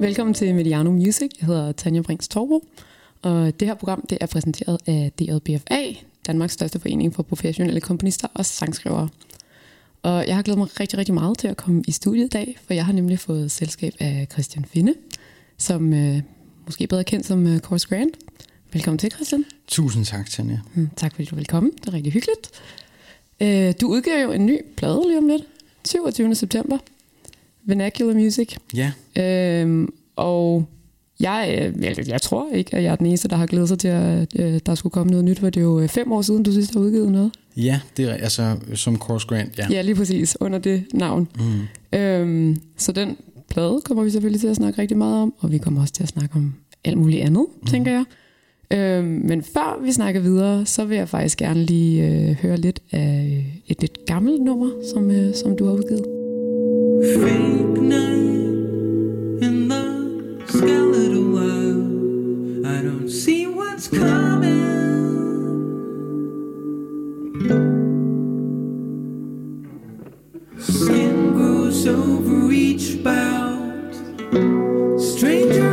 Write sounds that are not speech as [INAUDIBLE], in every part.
Velkommen til Mediano Music. Jeg hedder Tanja Brinks Torbo, og det her program det er præsenteret af DJBFA, Danmarks største forening for professionelle komponister og sangskrivere. Og jeg har glædet mig rigtig, rigtig meget til at komme i studiet i dag, for jeg har nemlig fået selskab af Christian Finde, som øh, måske bedre kendt som øh, Course Grant. Velkommen til, Christian. Tusind tak, Tanja. Mm, tak fordi du vil komme. Det er rigtig hyggeligt. Øh, du udgiver jo en ny plade lige om lidt. 27. september. Vernacular Music. Ja. Øhm, og jeg, øh, jeg, jeg tror ikke, at jeg er den eneste, der har glædet sig til, at øh, der skulle komme noget nyt, for det er jo øh, fem år siden, du sidst har udgivet noget. Ja, det er altså som Course Grant, ja. Ja, lige præcis, under det navn. Mm. Øhm, så den plade kommer vi selvfølgelig til at snakke rigtig meget om, og vi kommer også til at snakke om alt muligt andet, mm. tænker jeg. Øhm, men før vi snakker videre, så vil jeg faktisk gerne lige øh, høre lidt af et lidt gammelt nummer, som, øh, som du har udgivet. Skin grows over each bout. Strangers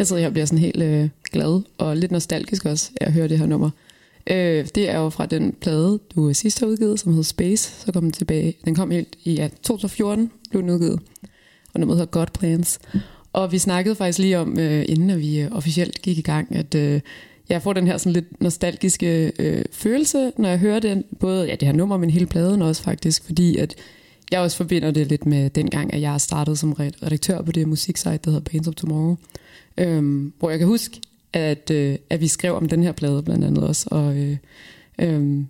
Jeg sidder her og bliver sådan helt øh, glad og lidt nostalgisk også af at høre det her nummer. Øh, det er jo fra den plade, du sidst har udgivet, som hedder Space. Så kom den tilbage. Den kom helt i ja, 2014, blev den udgivet. Og nummeret hedder God Plans. Og vi snakkede faktisk lige om, øh, inden at vi øh, officielt gik i gang, at øh, jeg får den her sådan lidt nostalgiske øh, følelse, når jeg hører den. Både ja, det her nummer, men hele pladen også faktisk. Fordi at jeg også forbinder det lidt med den gang, at jeg startede som redaktør på det musiksite, der hedder Pains of Tomorrow. Øhm, hvor jeg kan huske, at, øh, at vi skrev om den her plade blandt andet også. Og øh, øh,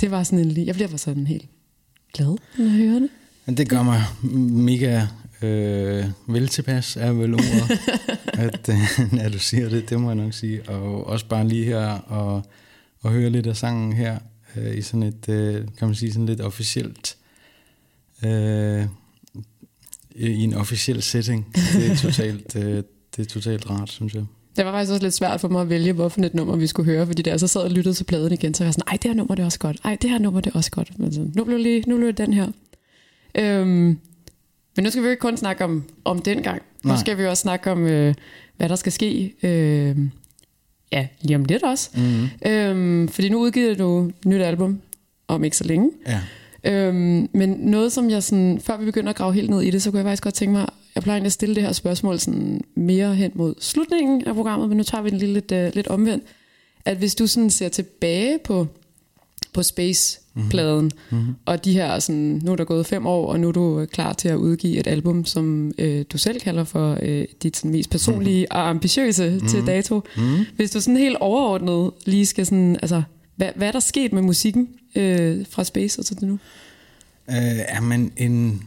det var sådan en li- Jeg bliver bare sådan helt glad, når jeg hører det. Det gør mig mega øh, vel tilpas, er vel ordet, [LAUGHS] at, øh, [LAUGHS] at du siger det, det må jeg nok sige. Og også bare lige her og, og høre lidt af sangen her øh, i sådan et, øh, kan man sige, sådan lidt officielt, øh, i en officiel setting. Det er totalt, [LAUGHS] øh, det er totalt rart, synes jeg. Det var faktisk også lidt svært for mig at vælge, hvorfor et nummer vi skulle høre, fordi da jeg så sad og lyttede til pladen igen, så var jeg sådan, ej, det her nummer det er også godt, ej, det her nummer det er også godt. Men så, nu blev lige, nu blev det den her. Øhm, men nu skal vi jo ikke kun snakke om, om den gang. Nu Nej. skal vi også snakke om, øh, hvad der skal ske, øh, ja, lige om lidt også. Mm-hmm. Øhm, fordi nu udgiver du et nyt album om ikke så længe. Ja. Øhm, men noget, som jeg sådan, før vi begynder at grave helt ned i det, så kunne jeg faktisk godt tænke mig, jeg plejer egentlig at stille det her spørgsmål sådan mere hen mod slutningen af programmet, men nu tager vi den lige lidt, uh, lidt omvendt. At hvis du sådan ser tilbage på, på Space-pladen, mm-hmm. og de her, sådan, nu er der gået fem år, og nu er du klar til at udgive et album, som øh, du selv kalder for øh, dit sådan, mest personlige mm-hmm. og ambitiøse mm-hmm. til dato. Mm-hmm. Hvis du sådan helt overordnet lige skal sådan, altså, hvad, hvad er der sket med musikken øh, fra Space og til det nu? Øh, ja, men en,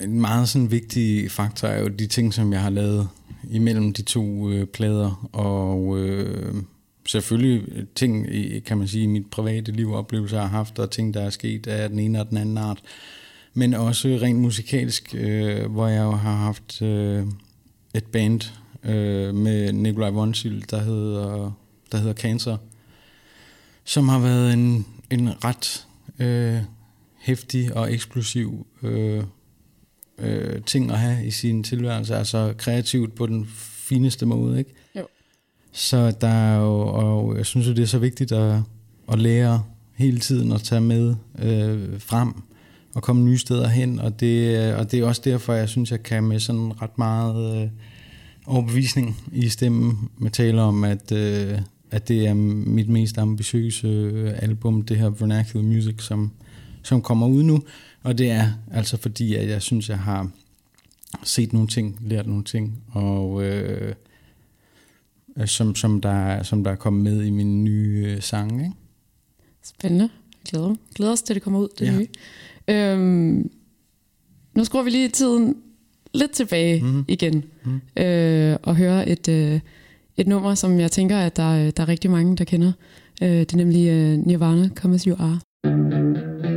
en meget sådan vigtig faktor er jo de ting, som jeg har lavet imellem de to øh, plader, og øh, selvfølgelig ting, i, kan man sige, i mit private liv og oplevelser, har haft, og ting, der er sket af den ene og den anden art, men også rent musikalsk, øh, hvor jeg jo har haft øh, et band øh, med Nikolaj Vonsil, der hedder, der hedder Cancer, som har været en, en ret øh, hæftig og eksplosiv øh, øh, ting at have i sin tilværelse, altså kreativt på den fineste måde, ikke? Jo. Så der er jo, og jeg synes jo, det er så vigtigt at, at lære hele tiden at tage med øh, frem og komme nye steder hen, og det, og det er også derfor, jeg synes, jeg kan med sådan ret meget øh, overbevisning i stemmen med tale om, at, øh, at det er mit mest ambitiøse øh, album, det her Vernacular Music, som, som kommer ud nu. Og det er altså fordi, at jeg synes, jeg har set nogle ting, lært nogle ting, og øh, som, som, der, som der er kommet med i min nye øh, sang. Ikke? Spændende. Glæder. Glæder os til, det kommer ud, det Ja. nye. Øhm, nu skruer vi lige tiden lidt tilbage Mhm. mm. igen mm. øh, og hører et, øh, et nummer, som jeg tænker, at der, der er rigtig mange, der kender. Øh, det er nemlig øh, Nirvana, Come As You Are. Come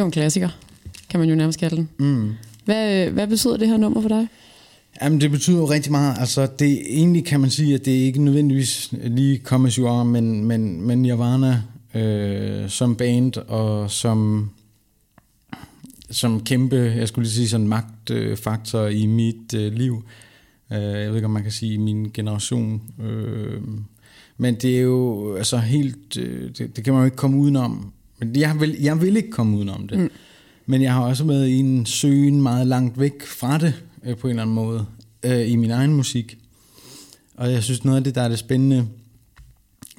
jo en klassiker, kan man jo nærmest kalde den. Mm. Hvad, hvad betyder det her nummer for dig? Jamen, det betyder jo rigtig meget. Altså, det egentlig kan man sige, at det ikke nødvendigvis lige As You Are, men, men, men Nirvana øh, som band og som, som kæmpe, jeg skulle lige sige, sådan magtfaktor i mit øh, liv. Øh, jeg ved ikke, om man kan sige i min generation. Øh, men det er jo altså helt, øh, det, det kan man jo ikke komme udenom. Men jeg vil, jeg vil ikke komme udenom det. Mm. Men jeg har også været i en søgen meget langt væk fra det, øh, på en eller anden måde, øh, i min egen musik. Og jeg synes, noget af det, der er det spændende,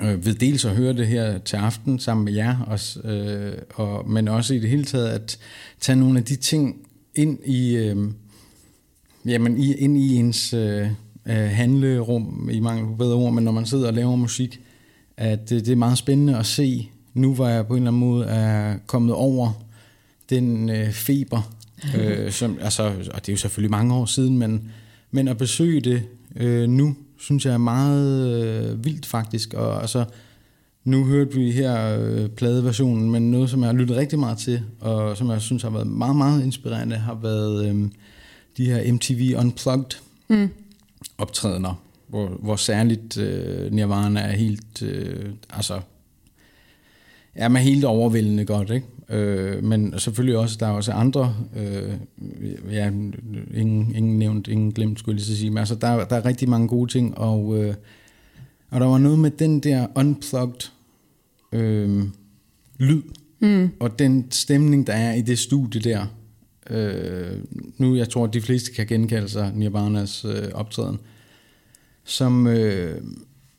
øh, ved dels at høre det her til aften sammen med jer, også, øh, og, men også i det hele taget at tage nogle af de ting ind i, øh, jamen, i, ind i ens øh, øh, handlerum, i mangel på bedre ord, men når man sidder og laver musik, at det, det er meget spændende at se, nu hvor jeg på en eller anden måde er kommet over den øh, feber, øh, som, altså, og det er jo selvfølgelig mange år siden, men, men at besøge det øh, nu, synes jeg er meget øh, vildt faktisk, og altså, nu hørte vi her øh, pladeversionen, men noget, som jeg har lyttet rigtig meget til, og som jeg synes har været meget, meget inspirerende, har været øh, de her MTV Unplugged Mm. optrædener, hvor, hvor særligt øh, Nirvana er helt, øh, altså, er man helt overvældende godt, ikke? Øh, men selvfølgelig også, der er også andre, øh, ja, ingen, ingen nævnt, ingen glemt, skulle jeg lige så sige, men altså, der, der er rigtig mange gode ting, og, øh, og der var noget med den der unplugged øh, lyd, Mm. og den stemning, der er i det studie der, øh, nu jeg tror, at de fleste kan genkalde sig Nirvanas øh, optræden, som, øh,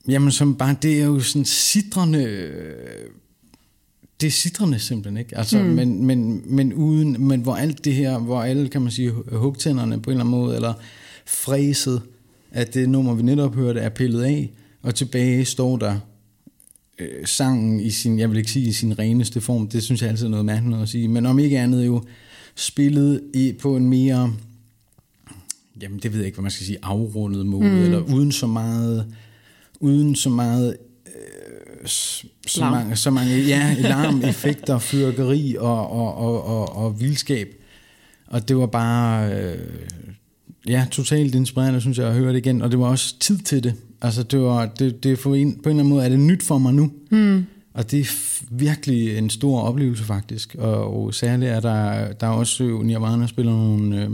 jamen, som bare, det er jo sådan sidrende, øh, det er sidrende simpelthen, ikke? Altså, mm. men, men, men, uden, men hvor alt det her, hvor alle, kan man sige, hugtænderne på en eller anden måde, eller fræset, at det nummer, vi netop hørte, er pillet af, og tilbage står der øh, sangen i sin, jeg vil ikke sige i sin reneste form, det synes jeg altid er noget mærkeligt at sige, men om ikke andet jo spillet i, på en mere, jamen det ved jeg ikke, hvad man skal sige, afrundet måde, mm. eller uden så meget, uden så meget øh, så mange, så mange ja, larm, [LAUGHS] effekter, fyrkeri og, og, og, og, og vildskab. Og det var bare, øh, ja, totalt inspirerende, synes jeg, at høre det igen. Og det var også tid til det. Altså, det var, det, det for en, på en eller anden måde er det nyt for mig nu. Mm. Og det er virkelig en stor oplevelse faktisk. Og, og særligt er der, der er også jo, Nirvana spiller nogle, øh,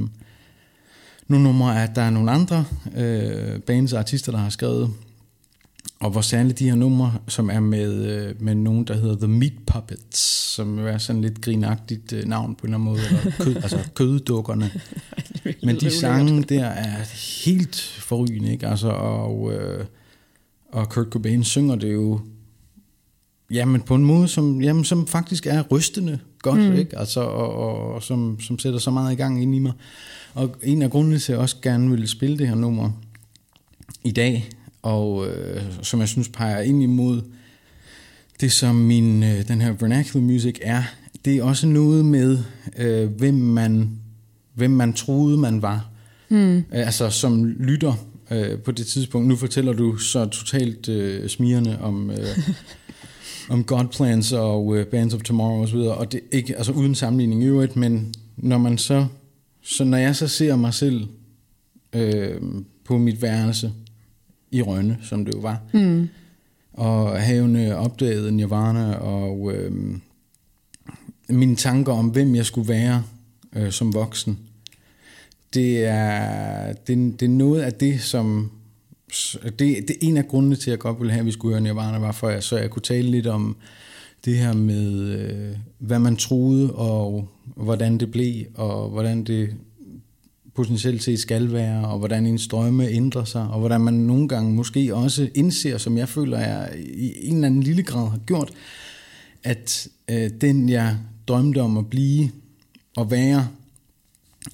nogle numre, at der er nogle andre øh, bands og artister, der har skrevet. Og hvor særligt de her numre, som er med, øh, med nogen, der hedder The Meat Puppets, som jo er sådan lidt grinagtigt øh, navn på en eller anden måde, eller kød, [LAUGHS] altså køddukkerne. [LAUGHS] Men de sange der er helt forrygende, ikke? Altså, og, øh, og Kurt Cobain synger det jo jamen på en måde, som, jamen, som faktisk er rystende godt, mm. ikke? Altså, og, og, og som, som sætter så meget i gang ind i mig. Og en af grundene til, at jeg også gerne ville spille det her nummer i dag, og øh, som jeg synes peger ind imod det, som min, øh, den her vernacular music er, det er også noget med, øh, hvem, man, hvem man troede, man var. Mm. Altså som lytter. øh, på det tidspunkt. Nu fortæller du så totalt øh, smirende om, øh, [LAUGHS] om Godplans og øh, Bands of Tomorrow osv., og det ikke, altså uden sammenligning i øvrigt, men når man så, så når jeg så ser mig selv øh, på mit værelse i Rønne, som det jo var, Mm. og havene opdagede Nirvana, og øh, mine tanker om, hvem jeg skulle være øh, som voksen, det er, det, det er noget af det, som... Det, det er en af grundene til, at jeg godt ville have, at vi skulle høre Nirvana, var for, at, så jeg kunne tale lidt om det her med, øh, hvad man troede, og hvordan det blev, og hvordan det potentielt set skal være, og hvordan ens drømme ændrer sig, og hvordan man nogle gange måske også indser, som jeg føler, jeg i en eller anden lille grad har gjort, at øh, den, jeg drømte om at blive og være,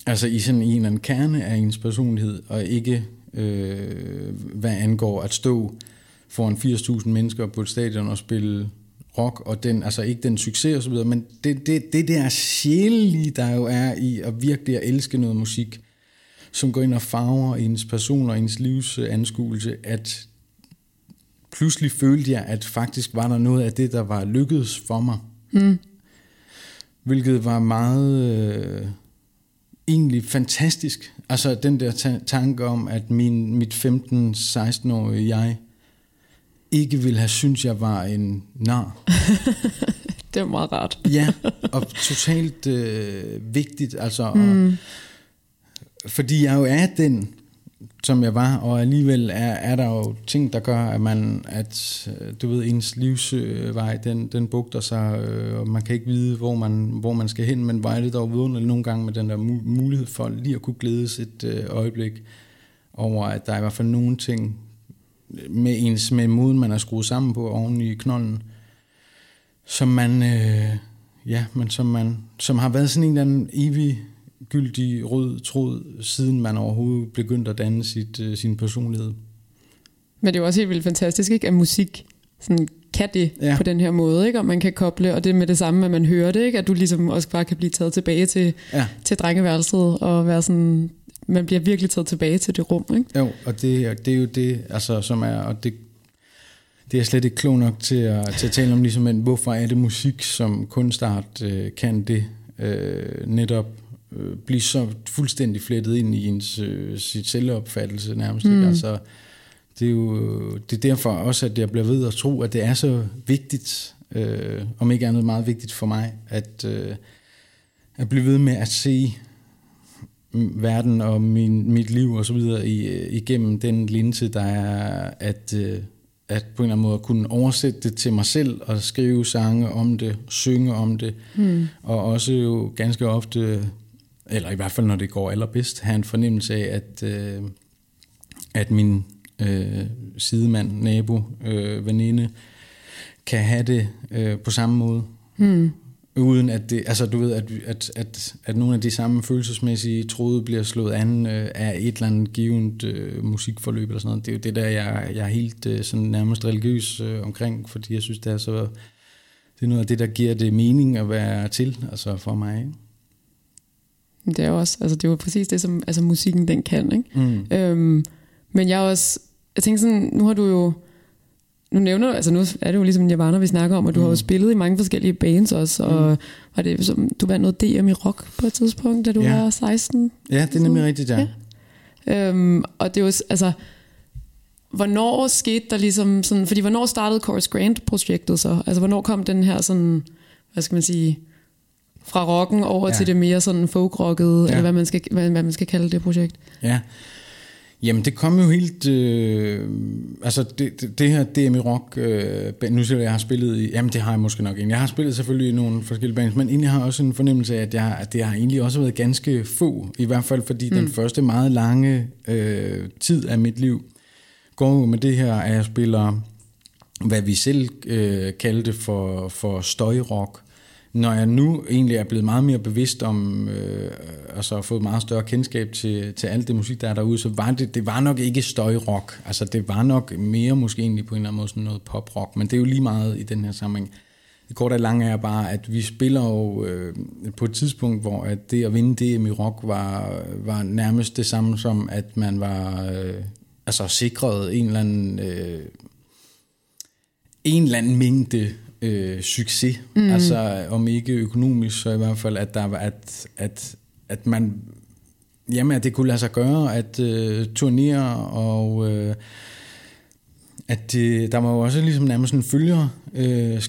altså i sådan en eller anden kerne af ens personlighed, og ikke øh, hvad angår at stå foran 80.000 mennesker på et stadion og spille rock, og den, altså ikke den succes og så videre, men det, det, det der sjælelige, der jo er i at virkelig at elske noget musik, som går ind og farver ens person og ens livs øh, anskuelse, at pludselig følte jeg, at faktisk var der noget af det, der var lykkedes for mig. Mm. Hvilket var meget øh, egentlig fantastisk. Altså den der ta- tanke om, at min, mit 15-16-årige jeg ikke ville have syntes, jeg var en nar. [LAUGHS] Det er meget rart. Ja, og totalt øh, vigtigt. Altså, mm. og, fordi jeg jo er den, som jeg var, og alligevel er, er der jo ting, der gør, at man, at øh, du ved, ens livsvej, den, den bugter sig, øh, og man kan ikke vide, hvor man, hvor man skal hen, men var det dog vidunderligt nogle gange med den der mulighed for lige at kunne glædes et øh, øjeblik over, at der er i hvert fald nogle ting med ens med moden, man er skruet sammen på oven i knolden, som man, øh, ja, men som man, som har været sådan en eller anden evig gyldig rød tråd, siden man overhovedet begyndte at danne sit, øh, sin personlighed. Men det er jo også helt vildt fantastisk, ikke? at musik sådan, kan det Ja. på den her måde, ikke? og man kan koble, og det med det samme, at man hører det, ikke? at du ligesom også bare kan blive taget tilbage til, Ja, til drengeværelset, og være sådan, man bliver virkelig taget tilbage til det rum. Ikke? jo, og det, det er jo det, altså, som er, og det, det er slet ikke klog nok til at, til at tale om, ligesom, men hvorfor er det musik som kunstart øh, kan det øh, netop øh, blive så fuldstændig flettet ind i ens øh, sit selvopfattelse nærmest. Mm. Ikke? Altså, det er jo det er derfor også, at jeg bliver ved at tro, at det er så vigtigt, øh, om ikke andet meget vigtigt for mig, at, øh, at blive ved med at se verden og min, mit liv og så videre i, øh, igennem den linse, der er at, øh, at på en eller anden måde kunne oversætte det til mig selv og skrive sange om det, synge om det, mm. og også jo ganske ofte, eller i hvert fald når det går allerbedst, have en fornemmelse af, at, øh, at min øh, sidemand, nabo, øh, veninde, kan have det øh, på samme måde. Hmm. Uden at det, altså du ved, at, at, at, at nogle af de samme følelsesmæssige tråde bliver slået an øh, af et eller andet givet øh, musikforløb eller sådan noget. Det er jo det der, jeg, jeg er helt øh, sådan nærmest religiøs øh, omkring, fordi jeg synes, det er så, det er noget af det, der giver det mening at være til, altså for mig. Ikke? Det er jo også, altså det er jo præcis det, som altså, musikken den kan. Ikke? Mm. Øhm, men jeg også, jeg tænker sådan, nu har du jo, nu nævner du, altså nu er det jo ligesom Nirvana, vi snakker om, og du mm. har jo spillet i mange forskellige bands også, og Mm. var det, som, du vandt noget DM i rock på et tidspunkt, da du Ja. var 16. Ja, det er nemlig rigtigt, ja. Ja. Øhm, og det er jo, altså, hvornår skete der ligesom sådan, fordi hvornår startede Chorus Grant-projektet så? Altså hvornår kom den her sådan, hvad skal man sige, fra rocken over Ja. til det mere sådan folk-rockede, Ja. eller hvad man, skal, hvad, hvad man skal kalde det projekt? Ja. Jamen, det kom jo helt... Øh, altså, det, det, det her DMI Rock... Øh, nu siger jeg, jeg har spillet i... Jamen, det har jeg måske nok ikke. Jeg har spillet selvfølgelig i nogle forskellige bands, men egentlig har jeg også en fornemmelse af, at, jeg, at det har egentlig også været ganske få. I hvert fald, fordi mm. den første meget lange øh, tid af mit liv går jo med det her, at jeg spiller, hvad vi selv øh, kaldte for, for støjrock. Når jeg nu egentlig er blevet meget mere bevidst om, øh, altså har fået meget større kendskab til, til alt det musik, der er derude, så var det, det var nok ikke støjrock. Altså det var nok mere måske egentlig på en eller anden måde sådan noget poprock, men det er jo lige meget i den her sammenhæng. Det korte og lange er bare, at vi spiller jo øh, på et tidspunkt, hvor at det at vinde DM i rock var, var nærmest det samme som, at man var øh, altså sikret en eller anden, øh, en eller anden mængde øh, succes. Mm. Altså om ikke økonomisk, så i hvert fald, at, der var, at, at, at man, jamen, at det kunne lade sig gøre, at øh, turnere og... Øh, at det, der var jo også ligesom nærmest en følger øh,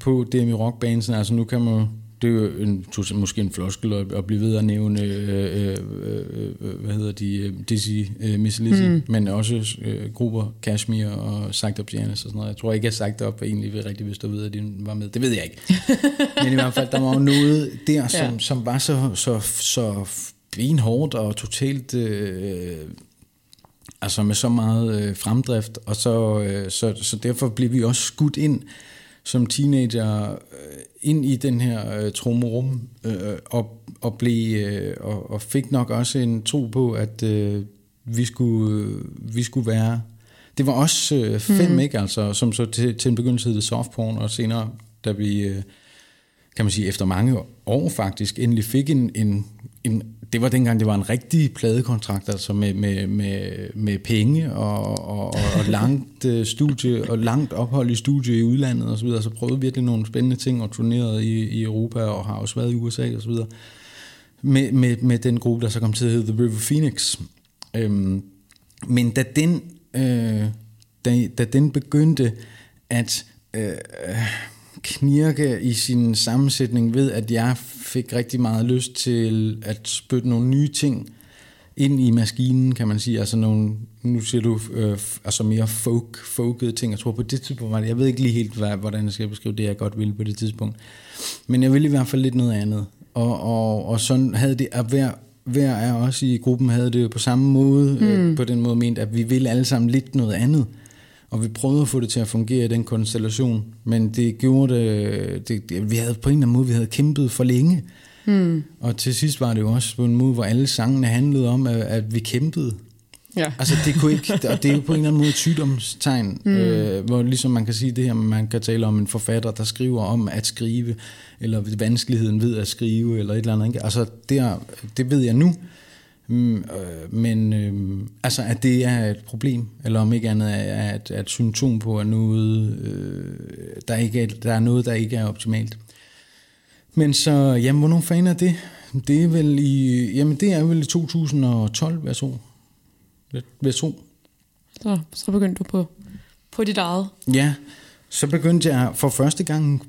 på DMI Rockbands. Altså nu kan man det er jo en, måske en floskel at, at blive ved at nævne, øh, øh, øh, øh, hvad hedder de, øh, Dizzy, øh, Miss Lizzy, mm. men også øh, grupper, Kashmir og Sagt Up Janis og sådan noget. Jeg tror ikke, at Sagt Up egentlig vil rigtig vil stå ved, at de var med. Det ved jeg ikke. [LAUGHS] men i hvert fald, der var jo noget der, som, Ja. som var så, så, så benhårdt og totalt... Øh, altså med så meget øh, fremdrift, og så, øh, så, så derfor blev vi også skudt ind som teenager øh, ind i den her øh, trommerum, øh, og, og, blev, øh, og, og fik nok også en tro på, at øh, vi, skulle, øh, vi skulle være... Det var også øh, fem, mm. ikke? Altså, som så til, til en begyndelse hed softporn, og senere, da vi... Øh, kan man sige, efter mange år faktisk, endelig fik en, en, en det var dengang, det var en rigtig pladekontrakt, altså med, med, med, med penge og, og, og, [LAUGHS] langt øh, studie, og langt ophold i studie i udlandet og så videre, så prøvede virkelig nogle spændende ting og turnerede i, i Europa og har også været i USA og så videre. Med, med, med den gruppe, der så kom til at hedde The River Phoenix. Øhm, men da den, øh, da, da den begyndte at øh, knirke i sin sammensætning ved, at jeg fik rigtig meget lyst til at spytte nogle nye ting ind i maskinen, kan man sige. Altså nogle, nu siger du, øh, altså mere folk, folkede ting. Jeg tror på det tidspunkt var det, jeg ved ikke lige helt, hvad, hvordan jeg skal beskrive det, jeg godt ville på det tidspunkt. Men jeg ville i hvert fald lidt noget andet. Og, og, og sådan havde det, at hver, hver af os i gruppen havde det jo på samme måde, mm. øh, på den måde ment, at vi ville alle sammen lidt noget andet. Og vi prøvede at få det til at fungere i den konstellation, men det gjorde det, det, det vi havde på en eller anden måde, vi havde kæmpet for længe. Mm. Og til sidst var det jo også på en måde, hvor alle sangene handlede om, at, at vi kæmpede. Ja. Altså det kunne ikke, [LAUGHS] og det er jo på en eller anden måde et sygdomstegn, mm. øh, hvor ligesom man kan sige det her, man kan tale om en forfatter, der skriver om at skrive, eller vanskeligheden ved at skrive, eller et eller andet. Ikke? Altså der, det ved jeg nu, Mm, øh, men øh, altså at det er et problem, eller om ikke andet er et, er et symptom på, at noget, øh, der, ikke er, der er noget, der ikke er optimalt. Men så, jamen, hvornår fanden er det? Det er vel i, jamen det er vel i 2012, hvad tro. Hvad. Så, så begyndte du på, på dit eget. Ja, så begyndte jeg, for første gang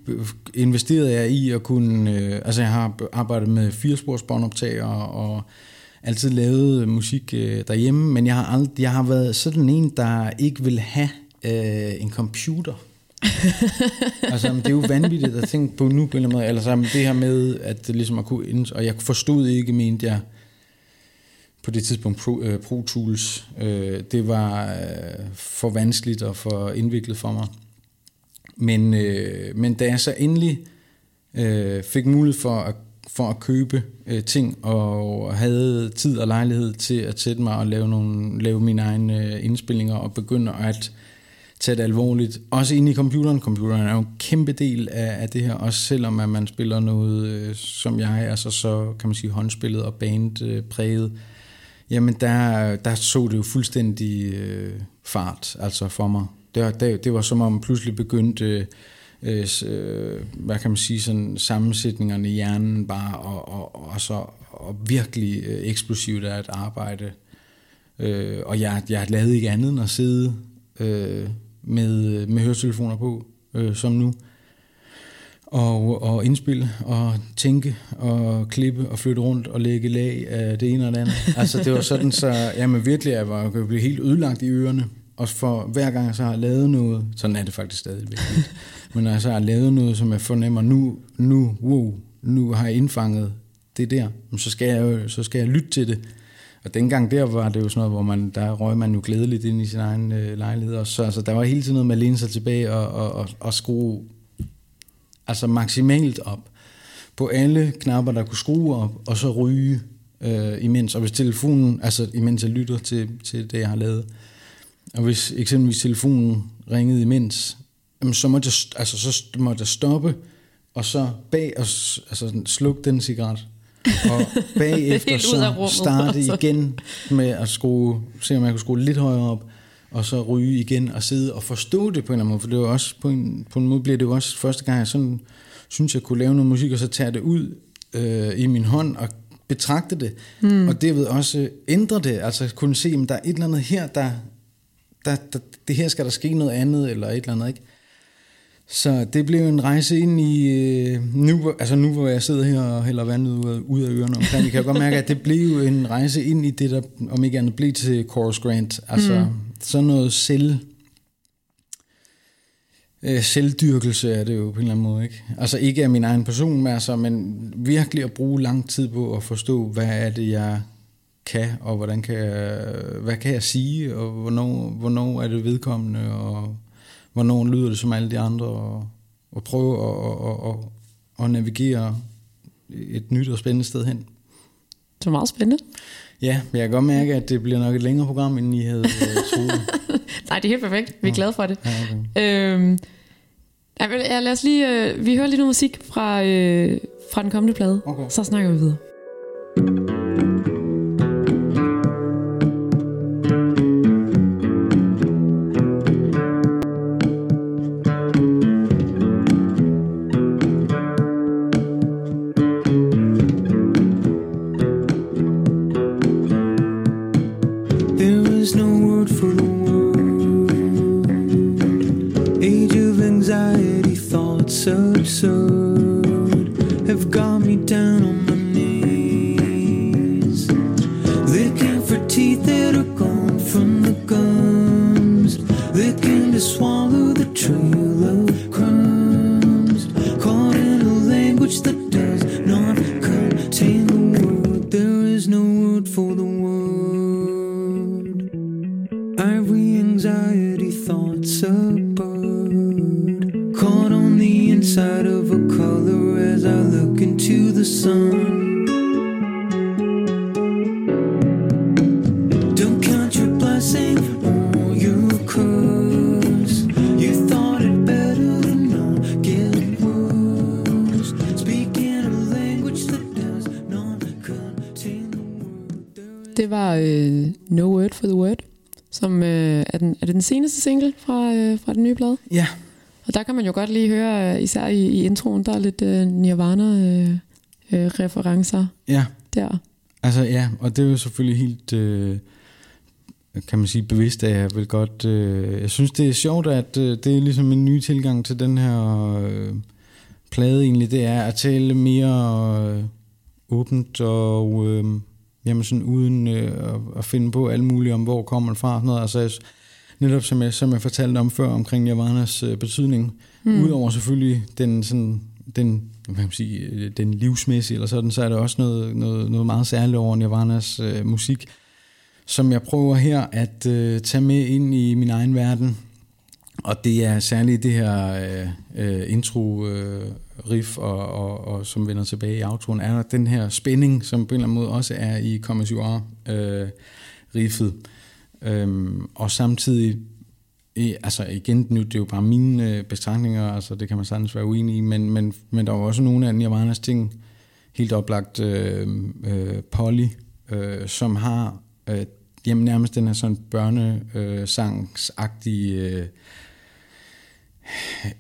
investerede jeg i at kunne, øh, altså jeg har arbejdet med firespors båndoptager og altid lavet musik øh, derhjemme, men jeg har, aldrig, jeg har været sådan en, der ikke vil have øh, en computer. [LAUGHS] altså, det er jo vanvittigt at tænke på nu på en eller anden måde. Altså, det her med, at det ligesom at kunne, ind- og jeg forstod ikke, mente jeg, på det tidspunkt Pro, øh, Pro Tools. Øh, det var øh, for vanskeligt og for indviklet for mig. Men, øh, men da jeg så endelig øh, fik mulighed for at, for at købe øh, ting, og havde tid og lejlighed til at sætte mig og lave, nogle, lave mine egne øh, indspillinger, og begynde at tage det alvorligt. Også inde i computeren. Computeren er jo en kæmpe del af, af det her, også selvom at man spiller noget, øh, som jeg, altså så kan man sige håndspillet og band øh, præget. Jamen der, der så det jo fuldstændig øh, fart, altså for mig. Det, det, det var som om pludselig begyndte, øh, Øh, øh, hvad kan man sige, sådan sammensætningerne i hjernen bare, og, og, og så og virkelig øh, eksplosivt er at arbejde. Øh, og jeg, jeg lavede ikke andet end at sidde øh, med, med høretelefoner på, øh, som nu og, og indspille og tænke og klippe og flytte rundt og lægge lag af det ene og det andet. Altså det var sådan så, jamen virkelig, jeg var blevet helt ødelagt i ørerne. Og for hver gang jeg så har lavet noget, sådan er det faktisk stadig vigtigt, men altså jeg så har lavet noget, som jeg fornemmer, nu, nu, wow, nu har jeg indfanget det der, så skal jeg jo, så skal jeg lytte til det. Og dengang der var det jo sådan noget, hvor man, der røg man jo glædeligt ind i sin egen øh, lejlighed. Og så altså, der var hele tiden noget med at læne sig tilbage og, og, og, og skrue altså maksimalt op på alle knapper, der kunne skrue op, og så ryge øh, imens. Og hvis telefonen, altså imens jeg lytter til, til det, jeg har lavet, og hvis eksempelvis telefonen ringede imens, jamen, så, jeg, st- altså, så måtte jeg stoppe, og så bag og altså, slukke den cigaret, og [LAUGHS] bagefter så rummet, starte altså. igen med at skrue, se om jeg kunne skrue lidt højere op, og så ryge igen og sidde og forstå det på en eller anden måde, for det var også, på en, på en måde bliver det jo også første gang, jeg sådan, synes, jeg kunne lave noget musik, og så tage det ud øh, i min hånd og betragte det, mm. og derved også ændre det, altså kunne se, at der er et eller andet her, der, der, der, det her skal der ske noget andet, eller et eller andet, ikke? Så det blev en rejse ind i, øh, nu, altså nu hvor jeg sidder her og hælder vandet ud af, ud af ørerne omkring, jeg kan godt mærke, at det blev en rejse ind i det, der om ikke andet blev til Chorus Grant. Altså mm. sådan noget selv, øh, selvdyrkelse er det jo på en eller anden måde. Ikke? Altså ikke af min egen person, men, altså, men virkelig at bruge lang tid på at forstå, hvad er det, jeg kan, og hvordan kan jeg, hvad kan jeg sige, og hvornår, hvornår er det vedkommende, og hvornår lyder det som alle de andre, og, og prøve at, at, at, at navigere et nyt og spændende sted hen. Det var meget spændende. Ja, jeg kan godt mærke, at det bliver nok et længere program, end I havde øh, troet. [LAUGHS] Nej, det er helt perfekt. Vi er glade for det. Ja, okay. Øhm, ja, lad os lige, øh, vi hører lige noget musik fra, øh, fra den kommende plade. Okay. Så snakker vi videre. Fra, øh, den nye plade. Ja, Og der kan man jo godt lige høre, øh, især i, i introen, der er lidt øh, Nirvana-referencer ja. der. Altså ja, og det er jo selvfølgelig helt, øh, kan man sige, bevidst af, jeg vil godt, øh, jeg synes det er sjovt, at øh, det er ligesom en ny tilgang til den her øh, plade egentlig, det er at tale mere øh, åbent og øh, jamen sådan uden øh, at, at finde på alt muligt om, hvor kommer det fra og sådan noget. Altså jeg, netop som jeg, som jeg fortalte om før, omkring Nirvanas øh, betydning, mm. udover selvfølgelig den sådan, den, hvad kan man sige, øh, den livsmæssige eller sådan, så er der også noget, noget, noget meget særligt over Nirvanas øh, musik, som jeg prøver her at øh, tage med ind i min egen verden. Og det er særligt det her øh, øh, intro øh, riff, og, og, og som vender tilbage i outroen, er der den her spænding, som på en eller anden måde også er i Are øh, riffet. Øhm, og samtidig, altså igen, nu det er jo bare mine øh, betragtninger, altså det kan man sagtens være uenig i, men, men, men der var også nogle af Nirvanas ting, helt oplagt øh, øh, Polly, øh, som har øh, jamen nærmest den her sådan børnesangsagtige, øh, jeg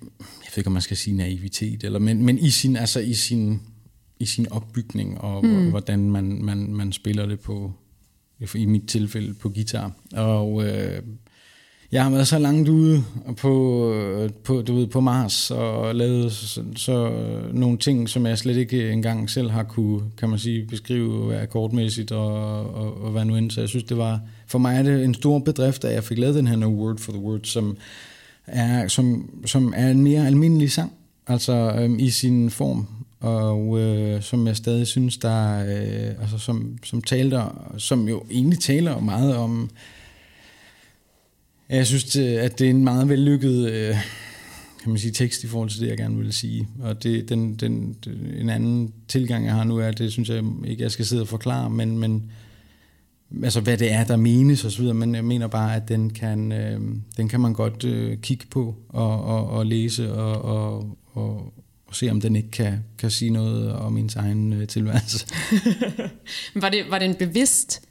ved ikke om man skal sige naivitet, eller, men, men i sin, altså i sin, i sin opbygning, og mm. hvordan man, man, man spiller det på, i mit tilfælde på guitar. Og øh, jeg har været så langt ude på, øh, på, du ved, på Mars og lavet så, så nogle ting, som jeg slet ikke engang selv har kunne, kan man sige, beskrive akkordmæssigt og, og, og hvad nu end. Så jeg synes, det var, for mig er det en stor bedrift, at jeg fik lavet den her No Word for the Word, som er, som, som er en mere almindelig sang, altså øhm, i sin form, og øh, som jeg stadig synes, der øh, altså som, som talte, som jo egentlig taler meget om, jeg synes, at det er en meget vellykket øh, kan man sige, tekst i forhold til det, jeg gerne vil sige. Og det, den, den, en anden tilgang, jeg har nu, er, det synes jeg ikke, jeg skal sidde og forklare, men, men altså hvad det er, der menes og så videre, men jeg mener bare, at den kan, øh, den kan man godt øh, kigge på og, og, og læse og, og, og, og se, om den ikke kan, kan sige noget om ens egen øh, tilværelse. [LAUGHS] Var det, var det en bevidst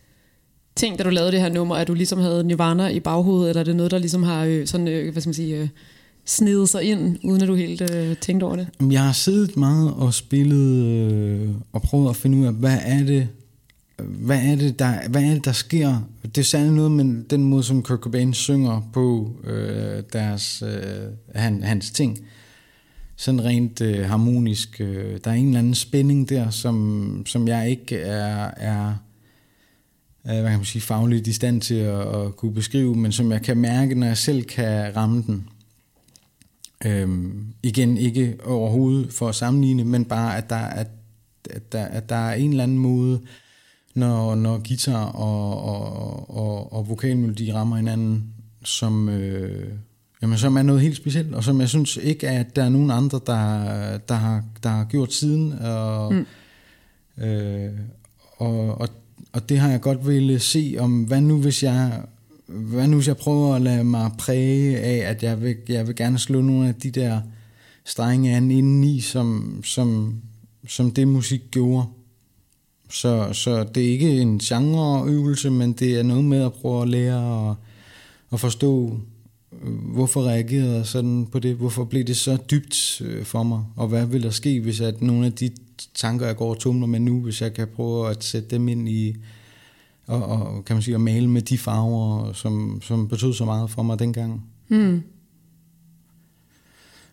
ting, da du lavede det her nummer, at du ligesom havde Nirvana i baghovedet, eller er det noget, der ligesom har øh, sådan, øh, hvad skal man sige, øh, snedet sig ind, uden at du helt øh, tænkte over det? Jeg har siddet meget og spillet øh, og prøvet at finde ud af, hvad er det, hvad er det, der, hvad er det, der sker? Det er særligt noget med den måde, som Kurt Cobain synger på øh, deres, øh, han, hans ting. Sådan rent øh, harmonisk. Øh, der er en eller anden spænding der, som, som jeg ikke er, er øh, hvad kan man sige, fagligt i stand til at, at kunne beskrive, men som jeg kan mærke, når jeg selv kan ramme den. Øhm, igen, ikke overhovedet for at sammenligne, men bare, at der, at, at der, at der er en eller anden måde, når, når guitar og, og, og, og vokalmelodi rammer hinanden, som, øh, jamen, som er noget helt specielt, og som jeg synes ikke, at der er nogen andre, der, der, har, der har gjort siden. Og, mm. øh, og, og, og det har jeg godt ville se om, hvad nu hvis jeg hvad nu hvis jeg prøver at lade mig præge af, at jeg vil, jeg vil gerne slå nogle af de der strenge an indeni, som, som, som det musik gjorde. Så, så det er ikke en genreøvelse, men det er noget med at prøve at lære at, at forstå, hvorfor reagerede jeg sådan på det, hvorfor blev det så dybt øh, for mig, og hvad vil der ske, hvis at nogle af de tanker, jeg går og tumler med nu, hvis jeg kan prøve at sætte dem ind i, og, og kan man sige, at male med de farver, som, som betød så meget for mig dengang. Mm.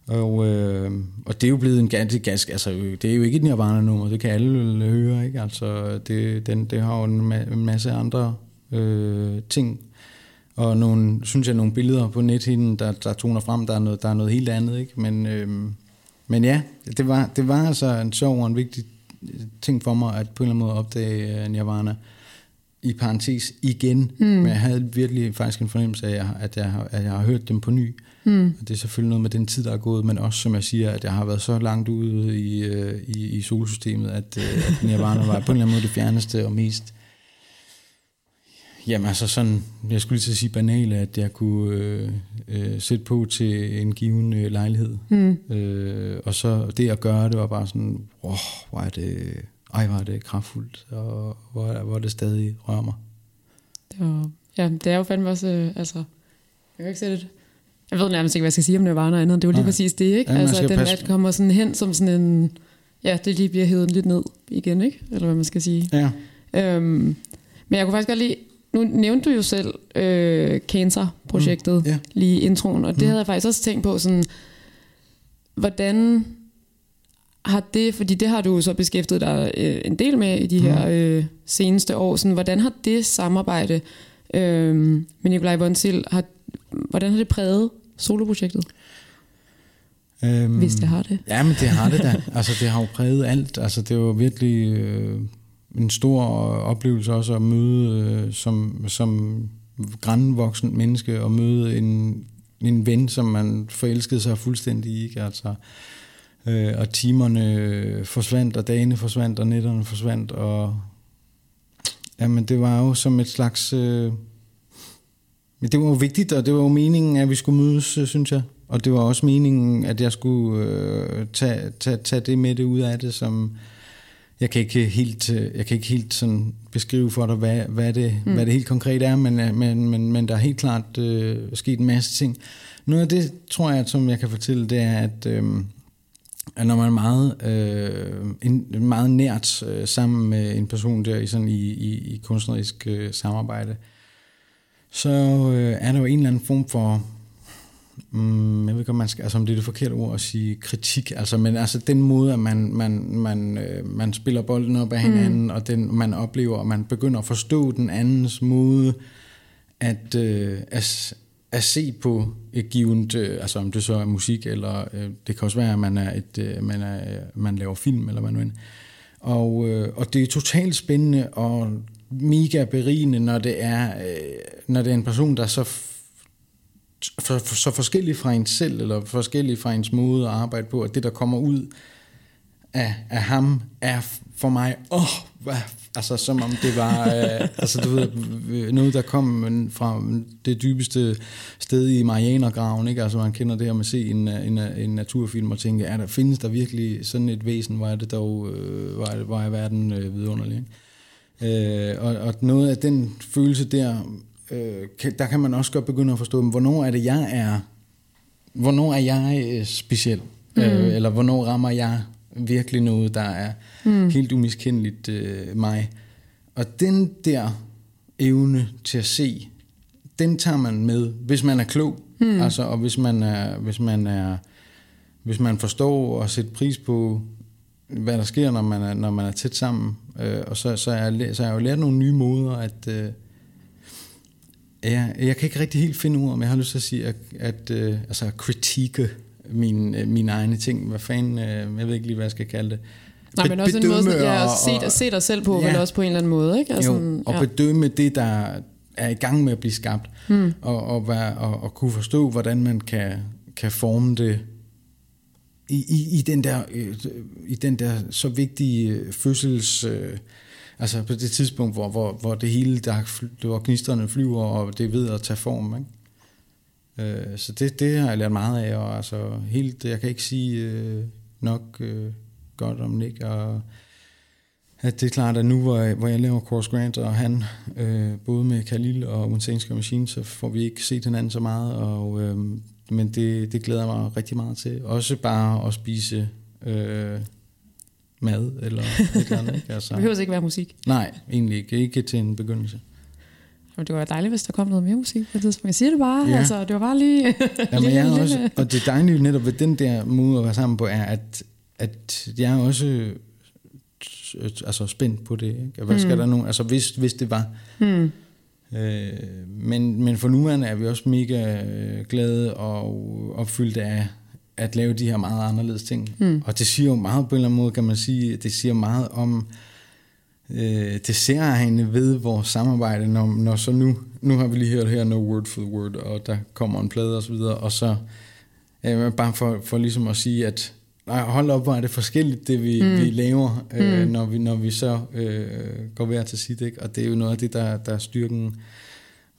Og, øh, og det er jo blevet en ganske, ganske altså det er jo ikke et Nirvana-nummer, det kan alle høre, ikke? Altså det, den, det har jo en, ma- en masse andre øh, ting, og nogle, synes jeg, nogle billeder på nethinden, der, der toner frem, der er noget, der er noget helt andet, ikke? Men, øh, men ja, det var, det var altså en sjov og en vigtig ting for mig, at på en eller anden måde opdage uh, Nirvana i parentes igen, mm. men jeg havde virkelig faktisk en fornemmelse af, at jeg, har, at jeg har hørt dem på ny. Mm. Og det er selvfølgelig noget med den tid, der er gået, men også, som jeg siger, at jeg har været så langt ude i, uh, i, i solsystemet, at, at Nirvana var på en eller anden måde det fjerneste og mest Jamen altså sådan, jeg skulle lige til at sige banale, at jeg kunne øh, øh, sætte på til en given øh, lejlighed. Mm. Øh, og så det at gøre det var bare sådan, wow, hvor er det, ej, hvor er det kraftfuldt, og hvor, hvor det stadig rører mig. Det var, ja, det er jo fandme også, øh, altså, jeg kan ikke sætte det. Jeg ved nærmest ikke, hvad jeg skal sige om Nirvana andet. Det er jo lige Nej. præcis det, ikke? Ja, altså, den passe- at kommer sådan hen som sådan en, ja, det lige bliver hævet lidt ned igen, ikke? Eller hvad man skal sige. Ja, Øhm, men jeg kunne faktisk godt lide, nu nævnte du jo selv øh, Cancer-projektet Mm, ja. lige i introen, og det Mm. havde jeg faktisk også tænkt på, sådan, hvordan har det, fordi det har du så beskæftiget dig øh, en del med i de Mm. her øh, seneste år, sådan, hvordan har det samarbejde øh, med Nikolaj Vonsil, har, hvordan har det præget soloprojektet, øhm, hvis det har det? Ja, men det har det da. altså, det har jo præget alt. Altså, det var virkelig øh, en stor oplevelse også at møde øh, som, som grænvoksen menneske og møde en, en ven, som man forelskede sig fuldstændig i. Ikke? Altså, øh, og timerne forsvandt, og dagene forsvandt, og nætterne forsvandt, og jamen, det var jo som et slags... Øh, men det var jo vigtigt, og det var jo meningen, at vi skulle mødes, øh, synes jeg. Og det var også meningen, at jeg skulle øh, tage, tage, tage det med det ud af det, som jeg kan ikke helt, øh, jeg kan ikke helt sådan beskrive for dig, hvad, hvad, det, mm. hvad det helt konkret er, men, øh, men, men, men der er helt klart øh, sket en masse ting. Noget af det, tror jeg, som jeg kan fortælle, det er, at, øh, at når man er meget, øh, en, meget nært øh, sammen med en person der i, sådan i, i, i kunstnerisk øh, samarbejde, så øh, er der jo en eller anden form for, mm, jeg ved om, man skal, altså, om det er det forkerte ord at sige kritik, altså, men altså den måde, at man, man, man, øh, man spiller bolden op af hinanden, mm. og den, man oplever, at man begynder at forstå den andens måde at, øh, at, at se på et givet, øh, altså om det så er musik, eller øh, det kan også være, at man, er et, øh, man, er, man laver film, eller hvad nu end. Og, øh, og det er totalt spændende og mega berigende, når det er, øh, når det er en person, der er så, for, for, så forskellig fra ens selv, eller forskellig fra ens måde at arbejde på, at det, der kommer ud, af, af ham er for mig, åh, hvad, altså som om det var, øh, [LAUGHS] altså du ved, noget der kom fra det dybeste sted i Marianergraven, ikke? Altså man kender det her med at se en, en, en naturfilm og tænke, er der, findes der virkelig sådan et væsen, hvor er det dog, øh, hvor, er, hvor er verden øh, vidunderlig, ikke? Øh, og, og noget af den følelse der, øh, kan, der kan man også godt begynde at forstå, men hvornår er det, jeg er, hvornår er jeg øh, speciel? Mm. Øh, eller hvornår rammer jeg virkelig noget, der er mm. helt umiskendeligt øh, mig. Og den der evne til at se, den tager man med, hvis man er klog, mm. altså, og hvis man er, hvis man er, hvis man forstår og sætter pris på, hvad der sker, når man er, når man er tæt sammen. Øh, og så, så, er jeg, så har jeg jo lært nogle nye måder, at øh, jeg, jeg kan ikke rigtig helt finde ud af, men jeg har lyst til at sige, at, at øh, altså kritique mine, øh, mine egne ting. Hvad fanden, øh, jeg ved ikke lige, hvad jeg skal kalde det. Nej, men også en måde, sådan, ja, at se, se dig selv på, ja, vel også på en eller anden måde. Ikke? Altså, jo, og ja. bedømme det, der er i gang med at blive skabt, hmm. og, og, være, og, og kunne forstå, hvordan man kan, kan forme det i, i, i, den der, øh, i den der så vigtige fødsels altså på det tidspunkt, hvor, hvor, hvor det hele, der, hvor gnisterne flyver, og det er ved at tage form. Ikke? Øh, så det, det har jeg lært meget af, og altså helt, jeg kan ikke sige øh, nok øh, godt om Nick, og at det er klart, at nu hvor jeg, hvor jeg laver Course Grant, og han, øh, både med Khalil og Montanske Machine, så får vi ikke set hinanden så meget, og, øh, men det, det glæder jeg mig rigtig meget til. Også bare at spise øh, mad, eller et eller andet. Ikke? [LAUGHS] Altså, det behøver ikke være musik. Nej, egentlig ikke. Ikke til en begyndelse. Men det var dejligt, hvis der kom noget mere musik på det tidspunkt. Jeg siger det bare, ja. altså, det var bare lige... ja, men [LAUGHS] jeg er også, og det dejlige netop ved den der måde at være sammen på, er, at, at jeg er også altså, spændt på det. Ikke? Hvad skal mm. der nu? Altså, hvis, hvis det var. Mm. Øh, men, men for nuværende er vi også mega øh, glade og opfyldte af at lave de her meget anderledes ting. Mm. Og det siger jo meget på en eller anden måde, kan man sige, det siger meget om øh, det særlige ved vores samarbejde, når, når så nu, nu har vi lige hørt her No Word for the Word, og der kommer en plade og så videre, og så øh, bare for, for ligesom at sige, at nej, hold op, hvor er det forskelligt, det vi, mm. vi laver, øh, mm. når, vi, når vi så øh, går hver til sit, ikke? og det er jo noget af det, der, der er styrken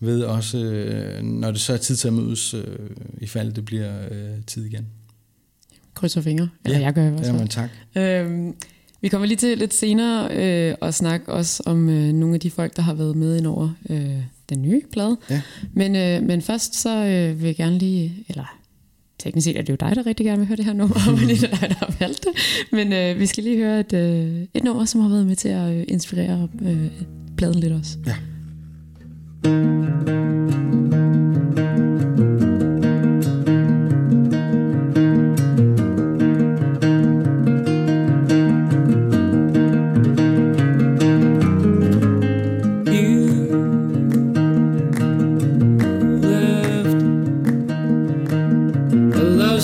ved også, øh, når det så er tid til at mødes, øh, i fald det bliver øh, tid igen. Krydser fingre, eller ja, jeg gør i hvert fald. Jamen, tak. Øhm, vi kommer lige til lidt senere øh, at snakke også om øh, nogle af de folk, der har været med ind over øh, den nye plade. Ja. Men, øh, men først så øh, vil jeg gerne lige, eller teknisk set er det jo dig, der rigtig gerne vil høre det her nummer, [LAUGHS] men det er dig, der har valgt det. Men øh, vi skal lige høre et, øh, et nummer, som har været med til at øh, inspirere øh, pladen lidt også. Ja.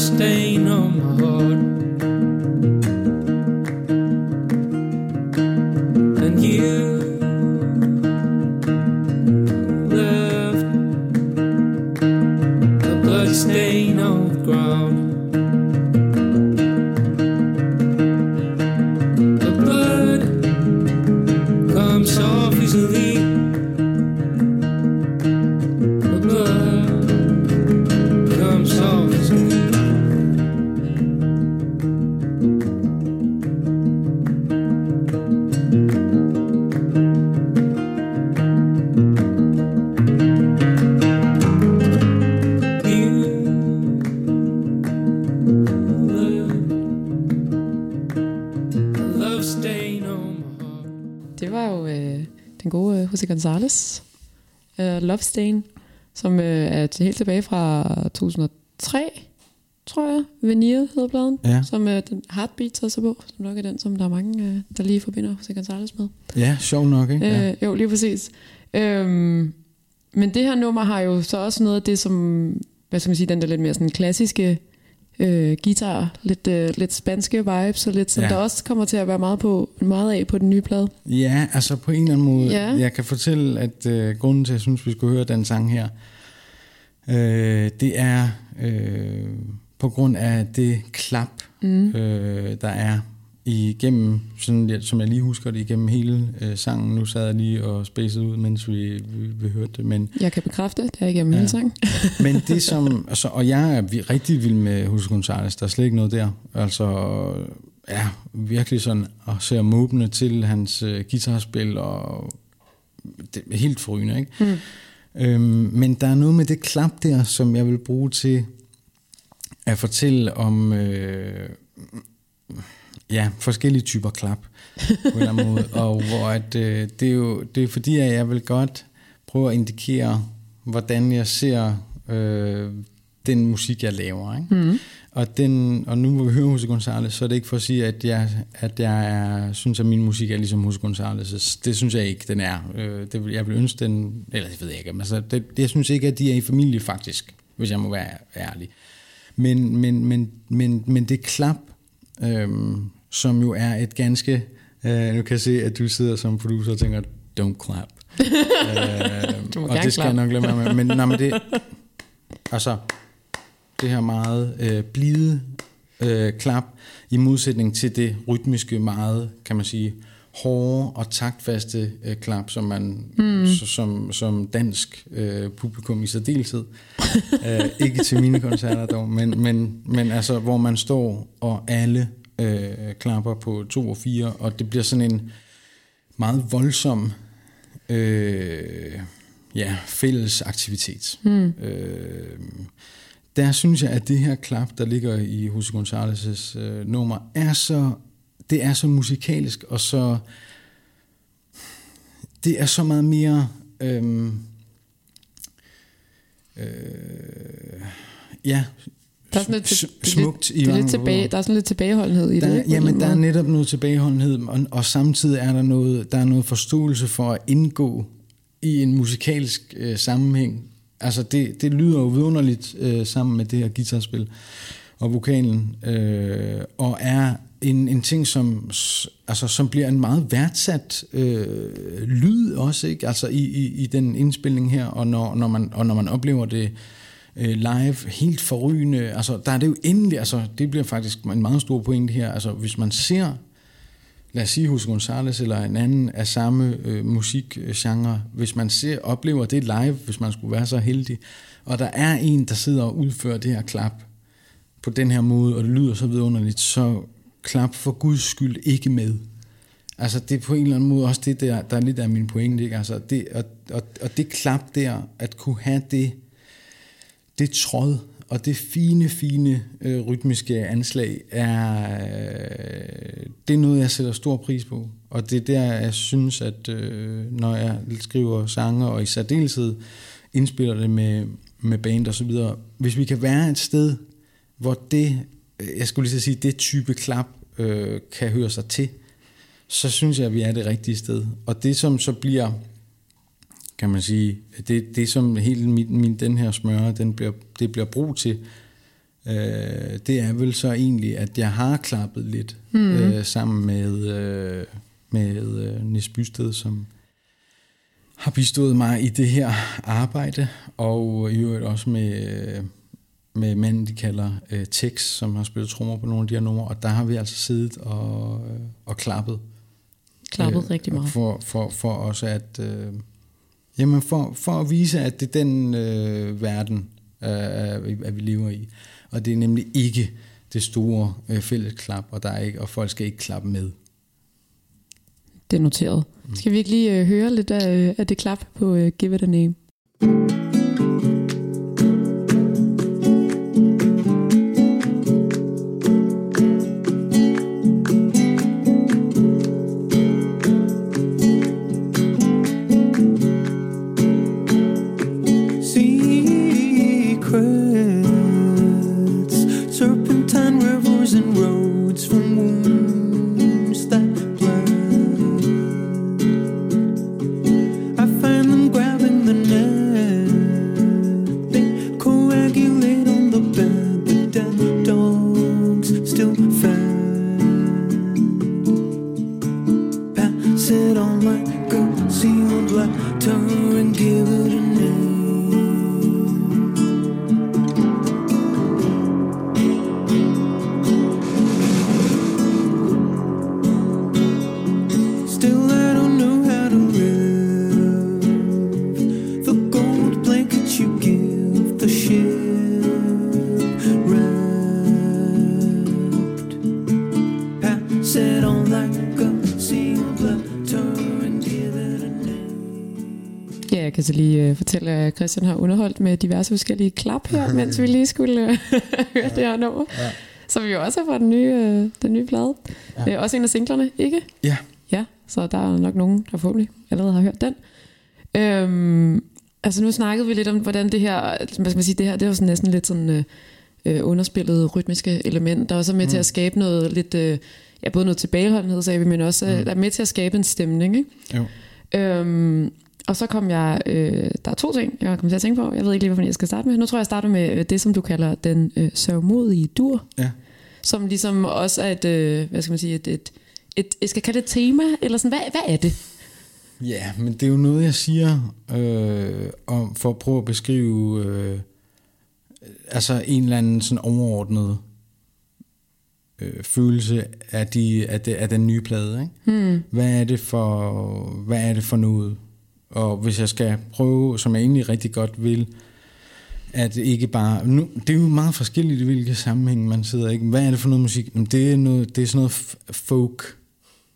Gonzalez, Love Stain, som uh, er til helt tilbage fra 2003, tror jeg. Veneer hedder bladen, ja. som uh, den Heartbeat tager sig på, som nok er den, som der er mange, uh, der lige forbinder Jose Gonzalez med. Ja, sjov nok, ikke? Ja. Uh, jo, lige præcis. Um, men det her nummer har jo så også noget af det, som, hvad skal man sige, den der lidt mere sådan klassiske øh, guitar, lidt, øh, lidt spanske vibes, og lidt, som ja. der også kommer til at være meget, på, meget af på den nye plade. Ja, altså på en eller anden måde. Ja. Jeg kan fortælle, at øh, grunden til, at jeg synes, vi skulle høre den sang her, øh, det er øh, på grund af det klap, mm. øh, der er igennem, sådan, som jeg lige husker det, igennem hele øh, sangen. Nu sad jeg lige og spacede ud, mens vi, vi, vi hørte det. Men, Jeg kan bekræfte, det er igennem ja. hele sangen. [LAUGHS] men det som, altså, og jeg er rigtig vild med Jose González, der er slet ikke noget der. Altså, ja, virkelig sådan, og ser måbende til hans øh, guitarspil, og det er helt forrygende, ikke? Mm. Øhm, men der er noget med det klap der, som jeg vil bruge til at fortælle om øh, ja, forskellige typer klap på en eller anden måde. Og hvor at, øh, det, er jo, det er fordi, at jeg vil godt prøve at indikere, hvordan jeg ser øh, den musik, jeg laver. Ikke? Mm. Og, den, og nu hvor vi hører Jose González, så er det ikke for at sige, at jeg, at jeg er, synes, at min musik er ligesom Jose González. Det synes jeg ikke, den er. Øh, det, jeg vil ønske den, eller det ved jeg ikke, men altså, det, jeg synes ikke, at de er i familie faktisk, hvis jeg må være ærlig. Men, men, men, men, men det klap, øhm, som jo er et ganske... Øh, nu kan jeg se, at du sidder som producer og tænker, don't clap. øh, [LAUGHS] Du må og det skal jeg klappe. nok lade være med. Men, nej, men det, altså, det her meget øh, blide øh, klap, i modsætning til det rytmiske, meget, kan man sige, hårde og taktfaste øh, klap, som man mm. som, som dansk øh, publikum i særdeleshed, øh, ikke til mine koncerter dog, men, men, men altså, hvor man står og alle øh, klapper på to og fire, og det bliver sådan en meget voldsom øh, ja, fælles aktivitet. Mm. Øh, der synes jeg, at det her klap, der ligger i Jose González' øh, nummer, er så, det er så musikalsk, og så, det er så meget mere, øhm, øh, ja, Der er sådan lidt, det er smukt lidt, det er lidt tilbage, der er sådan lidt tilbageholdenhed i Der, det. ikke, jamen, der er netop noget tilbageholdenhed, og, og samtidig er der noget, der er noget forståelse for at indgå i en musikalsk øh, sammenhæng. Altså, det, det lyder jo vidunderligt øh, sammen med det her guitarspil og vokalen, øh, og er en, en ting, som, altså, som bliver en meget værdsat øh, lyd også, ikke? Altså i, i, i den indspilning her, og når, når, man, og når man oplever det øh, live, helt forrygende, altså der er det jo endelig, altså det bliver faktisk en meget stor pointe her, altså hvis man ser lad os sige hos Gonzales eller en anden af samme øh, musikgenre, hvis man ser, oplever det live, hvis man skulle være så heldig, og der er en, der sidder og udfører det her klap på den her måde, og det lyder så vidunderligt, så klap for guds skyld ikke med. Altså det er på en eller anden måde også det der, der er lidt af min pointe, ikke? Altså det, og, og, og det klap der, at kunne have det, det tråd og det fine, fine øh, rytmiske anslag er, øh, det er noget, jeg sætter stor pris på. Og det er der, jeg synes, at øh, når jeg skriver sange, og i særdeleshed indspiller det med, med band og så videre, hvis vi kan være et sted, hvor det, øh, jeg skulle lige så sige, det type klap øh, kan høre sig til, så synes jeg, at vi er det rigtige sted. Og det, som så bliver kan man sige, det, det som hele min, min, den her smøre, den bliver, det bliver brug til, øh, det er vel så egentlig, at jeg har klappet lidt mm. øh, sammen med, øh, med øh, Nis Bysted, som har bistået mig i det her arbejde, og i øvrigt også med, øh, med manden, de kalder øh, Tex, som har spillet trommer på nogle af de her numre, og der har vi altså siddet og, øh, og klappet. Klappet Øh, rigtig meget. For, for, for også at... Øh, jamen for, for at vise, at det er den øh, verden, øh, vi- at vi lever i. Og det er nemlig ikke det store øh, fælles klap, og, der er ikke, og folk skal ikke klappe med. Det er noteret. Skal vi ikke lige øh, høre lidt af, øh, af det klap på øh, Give It A Name? Christian har underholdt med diverse forskellige klap her, [LAUGHS] mens vi lige skulle øh, [LAUGHS] høre det her nummer. Ja. Som vi jo også har fra den nye, øh, den nye plade. Ja. Ja. Øh, også en af singlerne, ikke? Ja. Ja, så der er nok nogen, der forhåbentlig allerede har hørt den. Øhm, altså nu snakkede vi lidt om, hvordan det her, hvad skal man sige, det her, det er jo sådan næsten lidt sådan øh, øh, underspillet rytmiske element, der også er med mm. til at skabe noget lidt, øh, ja både noget tilbageholdenhed, sagde vi, men også øh, der er med til at skabe en stemning, ikke? Jo. Øhm, og så kom jeg, øh, der er to ting, jeg kom til at tænke på. Jeg ved ikke lige, hvad jeg skal starte med. Nu tror jeg, jeg starter med øh, det, som du kalder den øh, sørgmodige dur. Ja. Som ligesom også er et, øh, hvad skal man sige, et, et, et, jeg skal kalde det et tema, eller sådan, hvad, hvad er det? Ja, men det er jo noget, jeg siger øh, om, for at prøve at beskrive øh, altså en eller anden sådan overordnet øh, følelse af, de, af, det, af den nye plade. Ikke? Hmm. Hvad, er det for, hvad er det for noget? Og hvis jeg skal prøve, som jeg egentlig rigtig godt vil, at ikke bare... Nu, det er jo meget forskelligt, i hvilke sammenhæng man sidder. Ikke? Hvad er det for noget musik? Jamen, Det er, noget, det er sådan noget folk.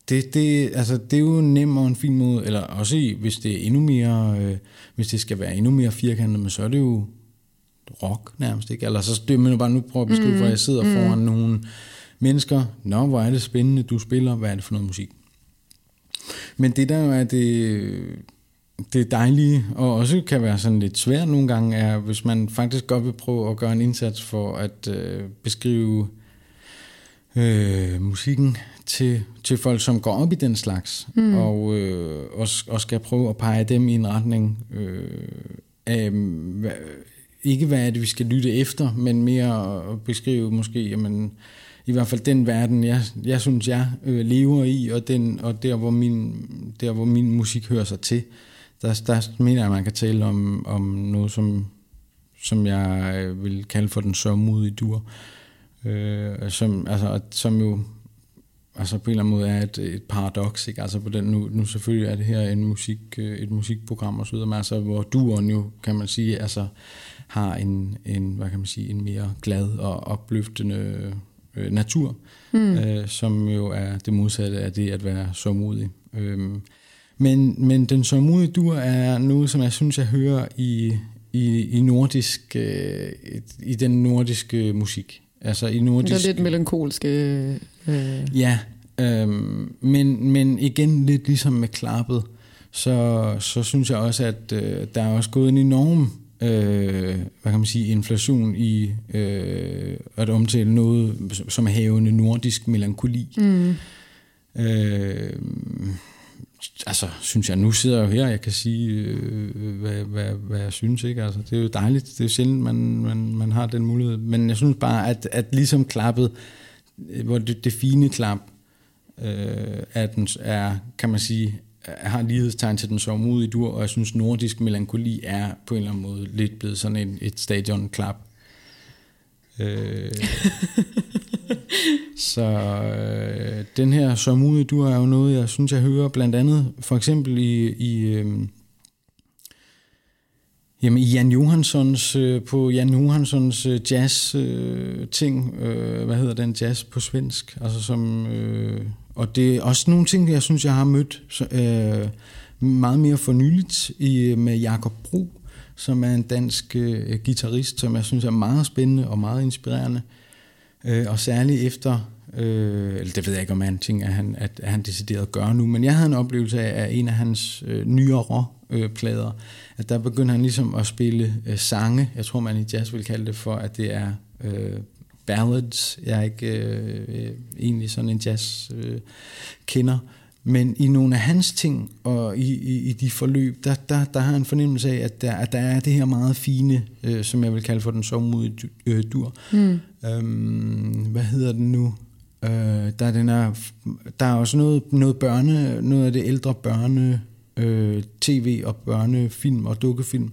Det, det, altså, det er jo nemt og en fin måde, eller også i, hvis det er endnu mere, øh, hvis det skal være endnu mere firkantet, men så er det jo rock nærmest, ikke? Eller så det, men bare nu prøve at beskrive, mm. hvor jeg sidder mm. foran nogle mennesker. Nå, hvor er det spændende, du spiller, hvad er det for noget musik? Men det der jo er det, det dejlige, og også kan være sådan lidt svært nogle gange, er, hvis man faktisk godt vil prøve at gøre en indsats for at øh, beskrive øh, musikken til, til folk, som går op i den slags, mm. og, øh, og, og skal prøve at pege dem i en retning øh, af, hvad, ikke hvad er det, vi skal lytte efter, men mere at beskrive måske, jamen, i hvert fald den verden, jeg, jeg synes, jeg øh, lever i, og, den, og der, hvor min, der, hvor min musik hører sig til, der, der mener jeg, at man kan tale om, om noget, som, som jeg øh, vil kalde for den sørgmodige dur. Øh, som, altså, som jo altså på en eller anden måde er et, et paradoks, ikke? Altså på den, nu, nu selvfølgelig er det her en musik, øh, et musikprogram og så videre, men altså hvor duren jo, kan man sige, altså har en, en, hvad kan man sige, en mere glad og opløftende øh, natur, mm. øh, som jo er det modsatte af det at være sørmodig. Øhm, men, men den sørmodige dur er noget, som jeg synes, jeg hører i, i, i nordisk, øh, i den nordiske musik. Altså i nordisk... Det er lidt melankolske... Øh, Ja, øhm, men, men igen lidt ligesom med klappet, så, så synes jeg også, at øh, der er også gået en enorm øh, hvad kan man sige, inflation i øh, at omtale noget, som havende nordisk melankoli. mm, Øh, altså, synes jeg, nu sidder jeg jo her, jeg kan sige, øh, øh, hvad, hvad, hvad jeg synes, ikke? Altså, det er jo dejligt, det er jo sjældent, man, man, man har den mulighed, men jeg synes bare, at, at ligesom klappet, øh, hvor det, det fine klap, øh, er, den, er, kan man sige, har lighedstegn til den sovmodige dur, og jeg synes, nordisk melankoli er på en eller anden måde lidt blevet sådan en, et stadionklap. Øh, så øh, den her sørmodige du er jo noget, jeg synes, jeg hører blandt andet, for eksempel i, i øh, Jamen, i Jan Johanssons, øh, på Jan Johanssons øh, jazz øh, ting, øh, hvad hedder den? Jazz på svensk, altså som, øh, og det er også nogle ting, jeg synes, jeg har mødt så, øh, meget mere for nyligt i, med Jakob Bro, som er en dansk øh, guitarist, som jeg synes er meget spændende og meget inspirerende, øh, og særligt efter, øh, eller det ved jeg ikke, om han tænker, at han, at, at han decideret gøre nu, men jeg havde en oplevelse af, af en af hans øh, nyere øh, plader, at der begyndte han ligesom at spille øh, sange. Jeg tror, man i jazz vil kalde det for, at det er øh, ballads. Jeg er ikke øh, øh, egentlig sådan en jazz øh, kender. Men i nogle af hans ting og i, i, i de forløb, der, der, der har jeg en fornemmelse af, at der, at der er det her meget fine, øh, som jeg vil kalde for den sovmodige øh, dur. mm, Øhm, hvad hedder den nu? Øh, der, er den er, der er også noget, noget børne, noget af det ældre børne øh, tv og børnefilm og dukkefilm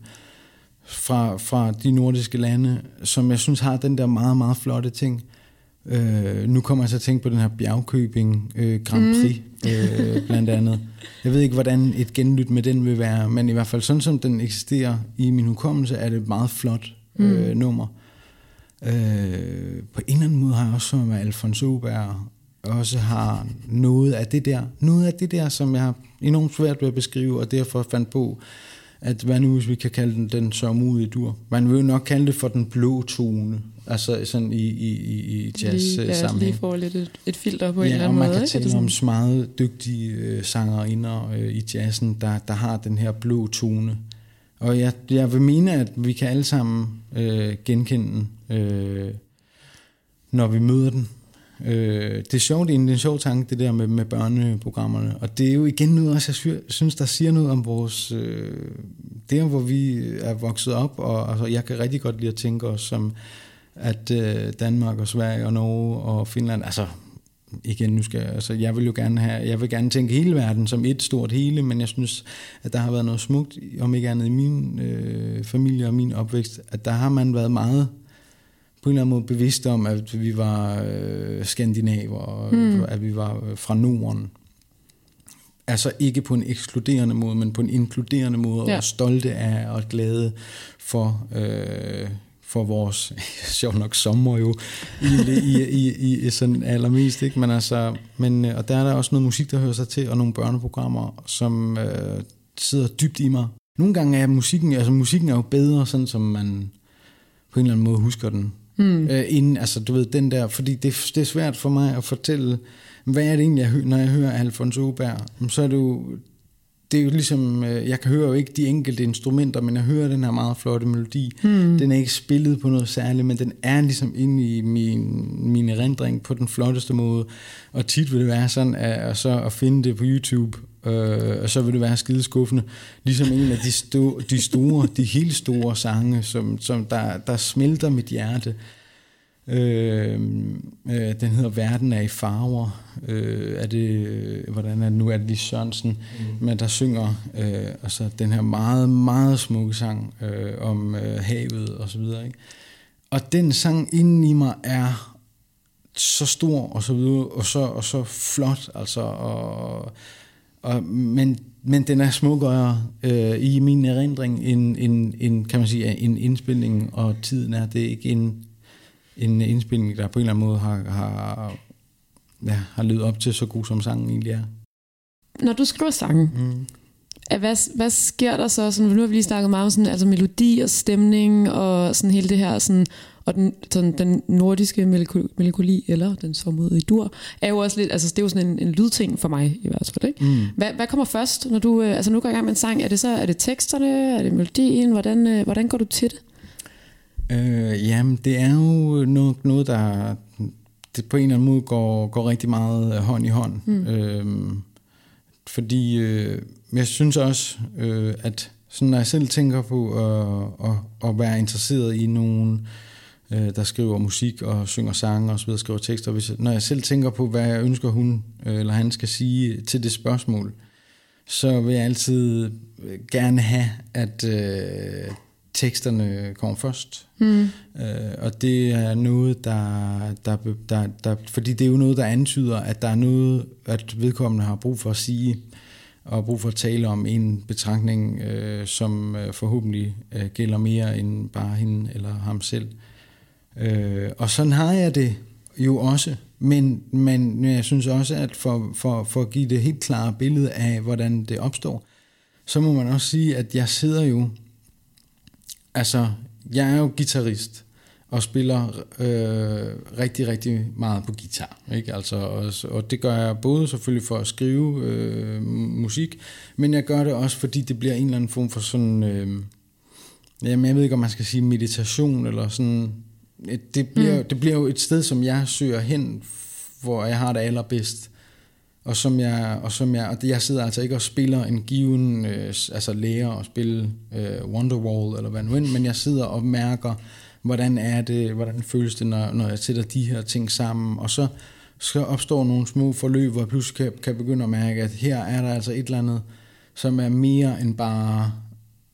fra, fra de nordiske lande, som jeg synes har den der meget, meget flotte ting. Øh, nu kommer jeg så at tænke på den her Bjergkøbing øh, Grand Prix, øh, blandt andet. Jeg ved ikke, hvordan et genlyt med den vil være, men i hvert fald sådan som den eksisterer i min hukommelse, er det et meget flot øh, nummer. Øh, på en eller anden måde har jeg også så med Alfons Åberg også har noget af det der, noget af det der, som jeg har enormt svært ved at beskrive, og derfor fandt på at hvad nu hvis vi kan kalde den den sørmodige dur. Man vil jo nok kalde det for den blå tone, altså sådan i, i, i, jazz lige, ja, sammenhæng. lige får lidt et, et filter på en eller Ja, og anden man måde. kan ikke? Er det tale om sådan- meget dygtige øh, sangerinder øh, i jazzen, der, der har den her blå tone. Og jeg, jeg vil mene, at vi kan alle sammen øh, genkende den, øh, når vi møder den. Øh, det er sjovt, det er en, sjov tanke, det der med, med børneprogrammerne. Og det er jo igen noget, også, jeg sy- synes, der siger noget om vores... Øh, der, hvor vi er vokset op, og altså, jeg kan rigtig godt lide at tænke os som, at øh, Danmark og Sverige og Norge og Finland, altså igen, nu skal jeg, altså, jeg vil jo gerne have, jeg vil gerne tænke hele verden som et stort hele, men jeg synes, at der har været noget smukt, om ikke andet i min øh, familie og min opvækst, at der har man været meget på en eller anden måde bevidst om, at vi var øh, skandinaver, og Mm. at vi var øh, fra Norden. Altså ikke på en ekskluderende måde, men på en inkluderende måde, Ja. og stolte af og glade for, øh, for vores, [LAUGHS] sjovt nok sommer jo, i, i, i, i sådan allermest, ikke? Men altså, men, øh, og der er der også noget musik, der hører sig til, og nogle børneprogrammer, som øh, sidder dybt i mig. Nogle gange er musikken, altså musikken er jo bedre, sådan som man på en eller anden måde husker den. Mm. Øh, inden, altså du ved, den der, fordi det, det er svært for mig at fortælle, hvad er det egentlig, jeg hører, når jeg hører Alfons Åberg, så er det jo, det er jo ligesom, øh, jeg kan høre jo ikke de enkelte instrumenter, men jeg hører den her meget flotte melodi. Mm. Den er ikke spillet på noget særligt, men den er ligesom inde i min, min erindring på den flotteste måde. Og tit vil det være sådan, at, så at finde det på YouTube, øh, og så vil det være skide skuffende. Ligesom en af de, sto, de store, de helt store sange, som, som der, der smelter mit hjerte. Øh, øh, den hedder Verden er i farver. Øh, er det, øh, hvordan er det nu? Er det lige Sørensen? Mm. Men der synger øh, altså den her meget, meget smukke sang øh, om øh, havet og så videre. Ikke? Og den sang inden i mig er så stor og så videre, og så, og så flot, altså, og, og, men, men den er smukkere øh, i min erindring end, end, end, kan man sige, en indspilning, og tiden er det ikke en, en indspilning, der på en eller anden måde har, har, ja, har levet op til så god som sangen egentlig er. Når du skriver sange, Mm. hvad, hvad sker der så? Sådan, nu har vi lige snakket meget om sådan, altså melodi og stemning og sådan hele det her, sådan, og den, sådan, den nordiske melanko- melankoli, eller den sommermodige dur, er jo også lidt, altså det er jo sådan en, en lydting for mig i hvert fald, ikke? Mm. Hvad, hvad kommer først, når du, øh, altså nu går i gang med en sang? Er det så, er det teksterne, er det melodien? Hvordan, øh, hvordan går du til det? Øh, jamen, det er jo noget, noget der det på en eller anden måde går, går rigtig meget øh, hånd i hånd. Mm. Øhm, fordi øh, jeg synes også, øh, at sådan, når jeg selv tænker på at, at, at være interesseret i nogen, øh, der skriver musik og synger sange og så videre, skriver tekster, hvis, når jeg selv tænker på, hvad jeg ønsker hun øh, eller han skal sige til det spørgsmål, så vil jeg altid øh, gerne have, at øh, teksterne kommer først. Mm. Øh, og det er noget, der, der, der, der, fordi det er jo noget, der antyder, at der er noget, at vedkommende har brug for at sige, og brug for at tale om en betragtning, øh, som øh, forhåbentlig øh, gælder mere end bare hende eller ham selv. Øh, og sådan har jeg det jo også, men, men jeg synes også, at for, for, for at give det helt klare billede af, hvordan det opstår, så må man også sige, at jeg sidder jo Altså, jeg er jo guitarist og spiller øh, rigtig, rigtig meget på guitar. Ikke? Altså, og, og det gør jeg både selvfølgelig for at skrive øh, musik, men jeg gør det også, fordi det bliver en eller anden form for sådan... Øh, jamen, jeg ved ikke, om man skal sige meditation, eller sådan... Det bliver, mm. det bliver jo et sted, som jeg søger hen, hvor jeg har det allerbedst. Og som jeg, og som jeg, og jeg sidder altså ikke og spiller en given, øh, altså lærer og spille øh, Wonderwall eller hvad nu end, men jeg sidder og mærker, hvordan er det, hvordan føles det, når, når jeg sætter de her ting sammen, og så, så opstår nogle små forløb, hvor jeg pludselig kan, kan begynde at mærke, at her er der altså et eller andet, som er mere end bare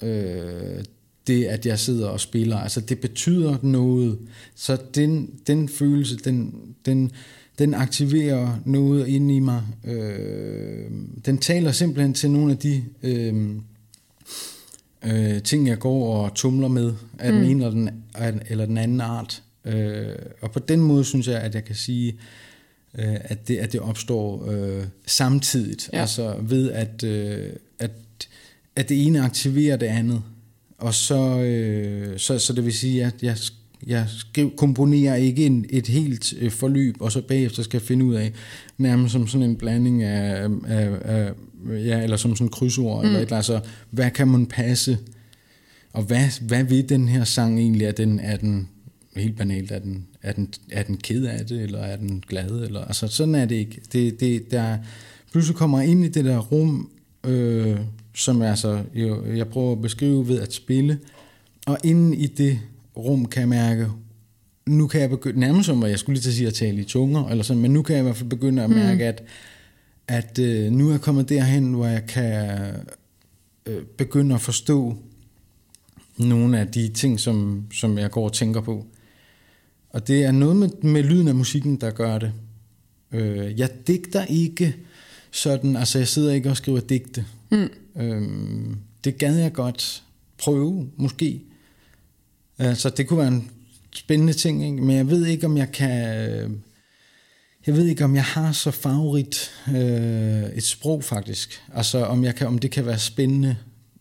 øh, det, at jeg sidder og spiller. Altså det betyder noget. Så den, den følelse, den, den, den aktiverer noget inde i mig. Øh, den taler simpelthen til nogle af de øh, øh, ting, jeg går og tumler med, af den Mm. ene eller den, eller den anden art. Øh, og på den måde synes jeg, at jeg kan sige, øh, at, det, at det opstår øh, samtidigt. Ja. Altså ved, at, øh, at, at det ene aktiverer det andet. Og så, øh, så, så det vil sige, at jeg, jeg skriv, komponerer ikke en, et helt øh, forløb, og så bagefter skal finde ud af, nærmest som sådan en blanding af, af, af ja, eller som sådan en krydsord, mm. eller et eller andet, så hvad kan man passe, og hvad, hvad vil den her sang egentlig, er den, er den helt banalt, er den, er den, er den ked af det, eller er den glad, eller, altså sådan er det ikke. Det, det, der, pludselig kommer jeg ind i det der rum, øh, som jeg, altså, jeg, jeg prøver at beskrive ved at spille, og inden i det rum kan jeg mærke, nu kan jeg begynde, nærmest som jeg skulle lige til at sige at tale i tunger, eller sådan, men nu kan jeg i hvert fald begynde at mærke, mm. at, at øh, nu er jeg kommet derhen, hvor jeg kan øh, begynde at forstå nogle af de ting, som, som jeg går og tænker på. Og det er noget med, med lyden af musikken, der gør det. Øh, jeg digter ikke sådan, altså jeg sidder ikke og skriver digte. Mm. Øh, det gad jeg godt prøve, måske. Altså det kunne være en spændende ting, ikke? men jeg ved ikke, om jeg kan... Jeg ved ikke, om jeg har så favorit øh, et sprog faktisk. Altså om, jeg kan, om det kan være spændende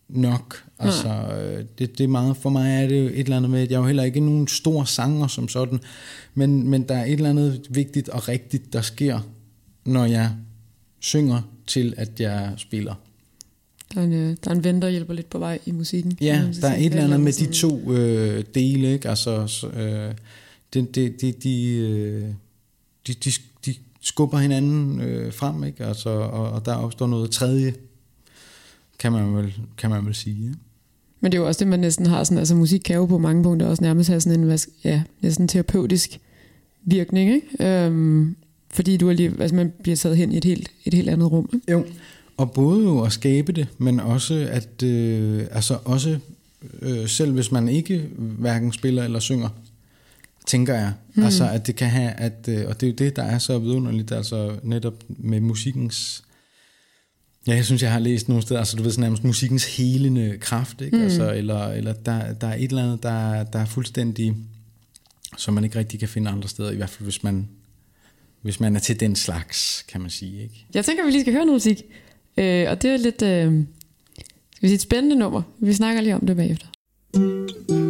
nok. Altså, øh, det, det er meget, for mig er det jo et eller andet med, at jeg er jo heller ikke nogen stor sanger som sådan, men, men der er et eller andet vigtigt og rigtigt, der sker, når jeg synger til, at jeg spiller. Der er, en, øh, der er en ven, der hjælper lidt på vej i musikken. Ja, der er et eller andet med de to øh, dele, ikke? Altså, øh, de, de, de, de, øh, de, de, de skubber hinanden øh, frem, ikke? Altså, og, og der opstår noget tredje, kan man vel, kan man vel sige. Ja? Men det er jo også det, man næsten har sådan, altså musik kan jo på mange punkter også nærmest have sådan en, ja, næsten terapeutisk virkning, ikke? Øhm, fordi du er lige, altså man bliver taget hen i et helt, et helt andet rum. Ikke? Jo, og både jo at skabe det, men også at, øh, altså også øh, selv hvis man ikke hverken spiller eller synger, tænker jeg. Mm. Altså at det kan have, at, øh, og det er jo det, der er så vidunderligt, altså netop med musikkens Ja, jeg synes, jeg har læst nogle steder, altså du ved, sådan nærmest musikkens helende kraft, ikke? Mm. Altså, eller, eller der, der er et eller andet, der, der er fuldstændig, som man ikke rigtig kan finde andre steder, i hvert fald hvis man, hvis man er til den slags, kan man sige. Ikke? Jeg tænker, vi lige skal høre noget musik, øh, og det er lidt, øh, skal vi sige, et spændende nummer. Vi snakker lige om det bagefter. And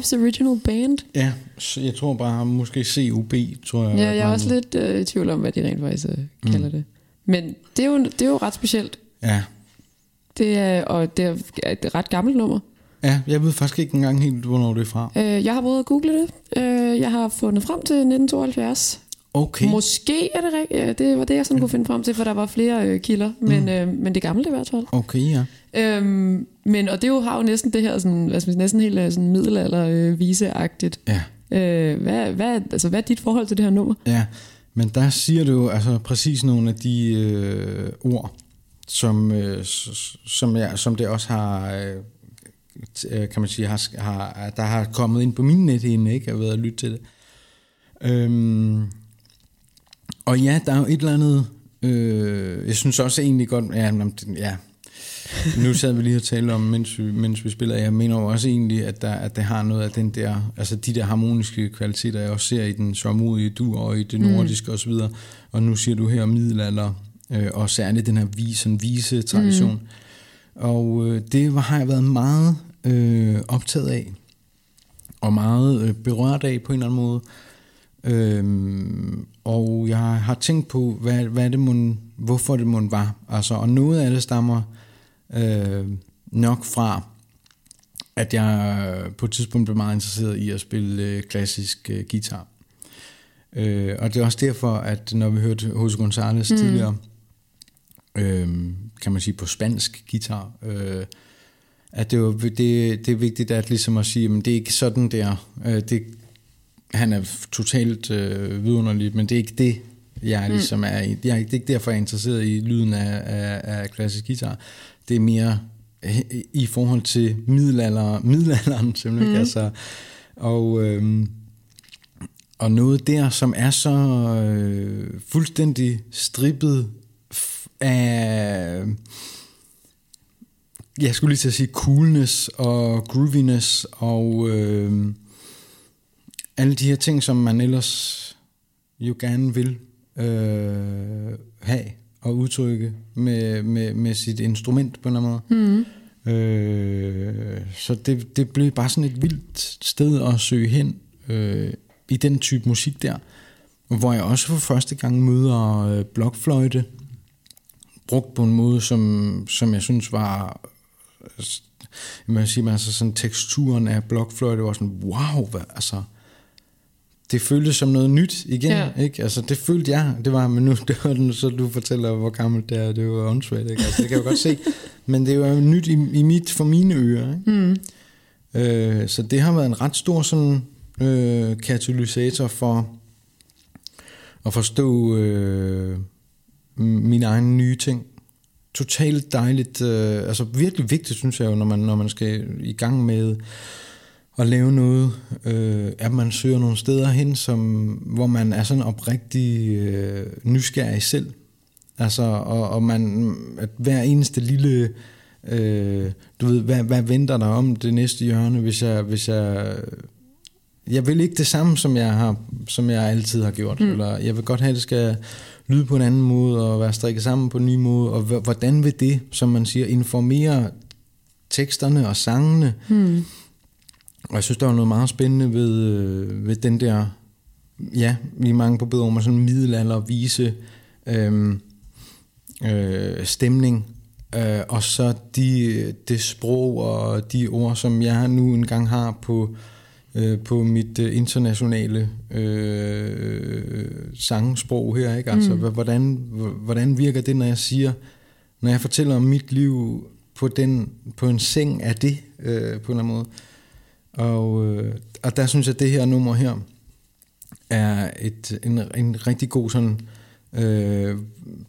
Clive's Original Band. Ja, så jeg tror bare, måske CUB, tror jeg. Ja, jeg er også lidt uh, i tvivl om, hvad de rent faktisk uh, kalder det. Men det er, jo, det er jo ret specielt. Ja. Det er, og det er et ret gammelt nummer. ja, jeg ved faktisk ikke engang helt, hvornår det er fra. Uh, jeg har prøvet at google det. Uh, jeg har fundet frem til 1972. Okay. Måske er det rigtigt. Ja, det var det, jeg sådan kunne finde frem til, for der var flere øh, kilder. Men, øh, men det gamle i hvert fald. Okay, ja. Øhm, men, og det jo har jo næsten det her, sådan, sige, næsten helt øh, sådan middelalder øh, viseagtigt. Ja. Øh, hvad, hvad, altså, hvad er dit forhold til det her nummer? Ja, men der siger du jo altså præcis nogle af de øh, ord, som, øh, som, jeg, som det også har, øh, øh, kan man sige, har, har, der har kommet ind på min nethinde, ikke? Jeg har været at lytte til det. Øhm, og ja, der er jo et eller andet, øh, jeg synes også egentlig godt, ja, ja nu sad vi lige og talte om, mens vi, mens vi spiller, jeg mener jo også egentlig, at, der, at det har noget af den der, altså de der harmoniske kvaliteter, jeg også ser i den sørmodige du og i det nordiske mm. osv., og nu siger du her middelalder, øh, og særligt den her vise, sådan vise tradition. Mm. Og øh, det har jeg været meget øh, optaget af, og meget øh, berørt af på en eller anden måde. Øhm, og jeg har tænkt på, hvad, hvad det må, hvorfor det må var. Altså, og noget af det stammer øh, nok fra, at jeg på et tidspunkt blev meget interesseret i at spille øh, klassisk øh, guitar. Øh, og det er også derfor, at når vi hørte Jose González mm. tidligere, øh, kan man sige på spansk guitar, øh, at det, var, det, det er vigtigt at ligesom at sige, at det er ikke sådan der. Øh, det, han er totalt øh, vidunderlig, men det er ikke det, jeg mm. ligesom er, jeg, det er ikke derfor, jeg er interesseret i lyden af, af, af klassisk guitar. Det er mere i forhold til middelalder, middelalderen [LAUGHS] simpelthen. Mm. Altså, og, øh, og noget der, som er så øh, fuldstændig strippet af jeg skulle lige til at sige coolness og grooviness og øh, alle de her ting, som man ellers jo gerne vil øh, have og udtrykke med, med, med sit instrument på en eller anden måde. Mm. Øh, så det, det blev bare sådan et vildt sted at søge hen øh, i den type musik der, hvor jeg også for første gang møder øh, blokfløjte, brugt på en måde, som, som jeg synes var man siger, altså sådan teksturen af blokfløjte var sådan, wow, hvad, altså, det føltes som noget nyt igen, ja. ikke? Altså, det følte jeg, det var, men nu, [LAUGHS] det var, så du fortæller, hvor gammelt det er, det var åndssvagt, ikke? Altså, det kan jeg jo godt se, [LAUGHS] men det var nyt i, i mit, for mine ører, ikke? Mm. Øh, så det har været en ret stor sådan, øh, katalysator for at forstå øh, mine egne nye ting totalt dejligt, øh, altså virkelig vigtigt, synes jeg jo, når man, når man skal i gang med at lave noget, øh, at man søger nogle steder hen, som, hvor man er sådan oprigtig øh, nysgerrig selv. Altså, og, og man, at hver eneste lille, øh, du ved, hvad, hvad venter der om det næste hjørne, hvis jeg, hvis jeg, jeg vil ikke det samme, som jeg har, som jeg altid har gjort, mm. eller jeg vil godt have, at det skal lyde på en anden måde, og være strikket sammen på en ny måde, og hvordan vil det, som man siger, informere teksterne og sangene. Hmm. Og jeg synes, der var noget meget spændende ved, øh, ved den der, ja, vi mange på bedre med sådan middelalder vise øh, øh, stemning, øh, og så de, det sprog og de ord, som jeg nu engang har på øh, på mit øh, internationale øh, sangsprog her. Ikke? Altså, mm. hvordan, hvordan virker det, når jeg siger, når jeg fortæller om mit liv på, den, på en seng af det, øh, på en eller anden måde. Og, øh, og der synes jeg, at det her nummer her er et, en, en rigtig god sådan, øh,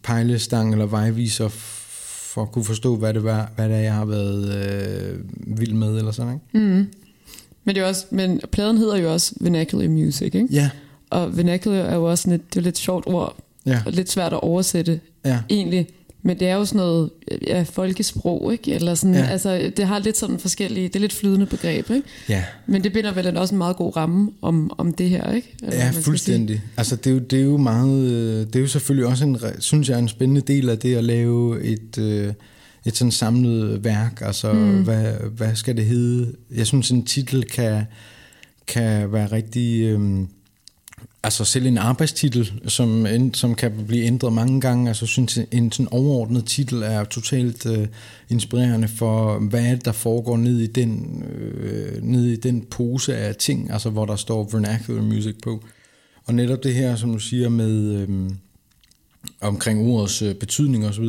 pejlestang eller vejviser for at kunne forstå, hvad det, var, hvad det er, jeg har været øh, vild med, eller sådan, ikke? Mm. Men, det er også, men pladen hedder jo også Vernacular Music, ikke? Ja. Og vernacular er jo også lidt, det er lidt sjovt ord, ja. og lidt svært at oversætte ja. egentlig. Men det er jo sådan noget ja, folkesprog, ikke? Eller sådan, ja. altså, det har lidt sådan forskellige, det er lidt flydende begreb, ikke? Ja. Men det binder vel også en meget god ramme om, om det her, ikke? Eller, ja, fuldstændig. Altså, det er, jo, det er jo meget, øh, det er jo selvfølgelig også en, synes jeg, en spændende del af det at lave et, øh, et sådan samlet værk, altså mm. hvad, hvad skal det hedde? Jeg synes en titel kan, kan være rigtig, øhm, altså selv en arbejdstitel, som, som kan blive ændret mange gange, altså synes en sådan overordnet titel er totalt øh, inspirerende for, hvad er det, der foregår ned i den, øh, ned i den pose af ting, altså hvor der står vernacular music på. Og netop det her, som du siger med... Øh, omkring ordets øh, betydning osv.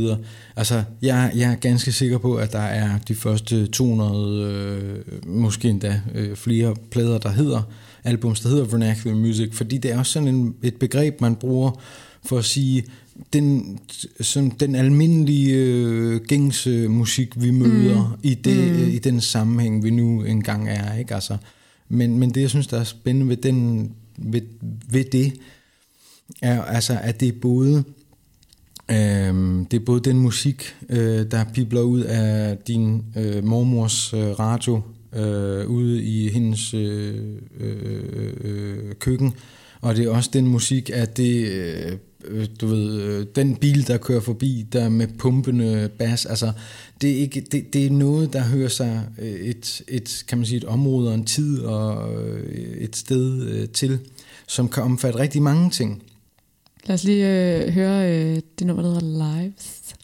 Altså, jeg, jeg er ganske sikker på, at der er de første 200, øh, måske endda øh, flere plader, der hedder albums, der hedder Vernacular Music, fordi det er også sådan en, et begreb, man bruger for at sige, den, sådan, den almindelige øh, gængse musik, vi møder mm. i, det, mm. i den sammenhæng, vi nu engang er. Ikke? Altså, men, men det, jeg synes, der er spændende ved, den, ved, ved det, er altså, at det er både Øhm, det er både den musik, øh, der pibler ud af din øh, mormors øh, radio øh, ude i hendes øh, øh, øh, øh, køkken, og det er også den musik at det, øh, øh, du ved, øh, den bil, der kører forbi, der med pumpende bas. Altså, det er, ikke, det, det er noget, der hører sig øh, et, et, kan man sige, et område og en tid og et sted øh, til, som kan omfatte rigtig mange ting. Lad os lige øh, høre øh, det nummer, der hedder Lives.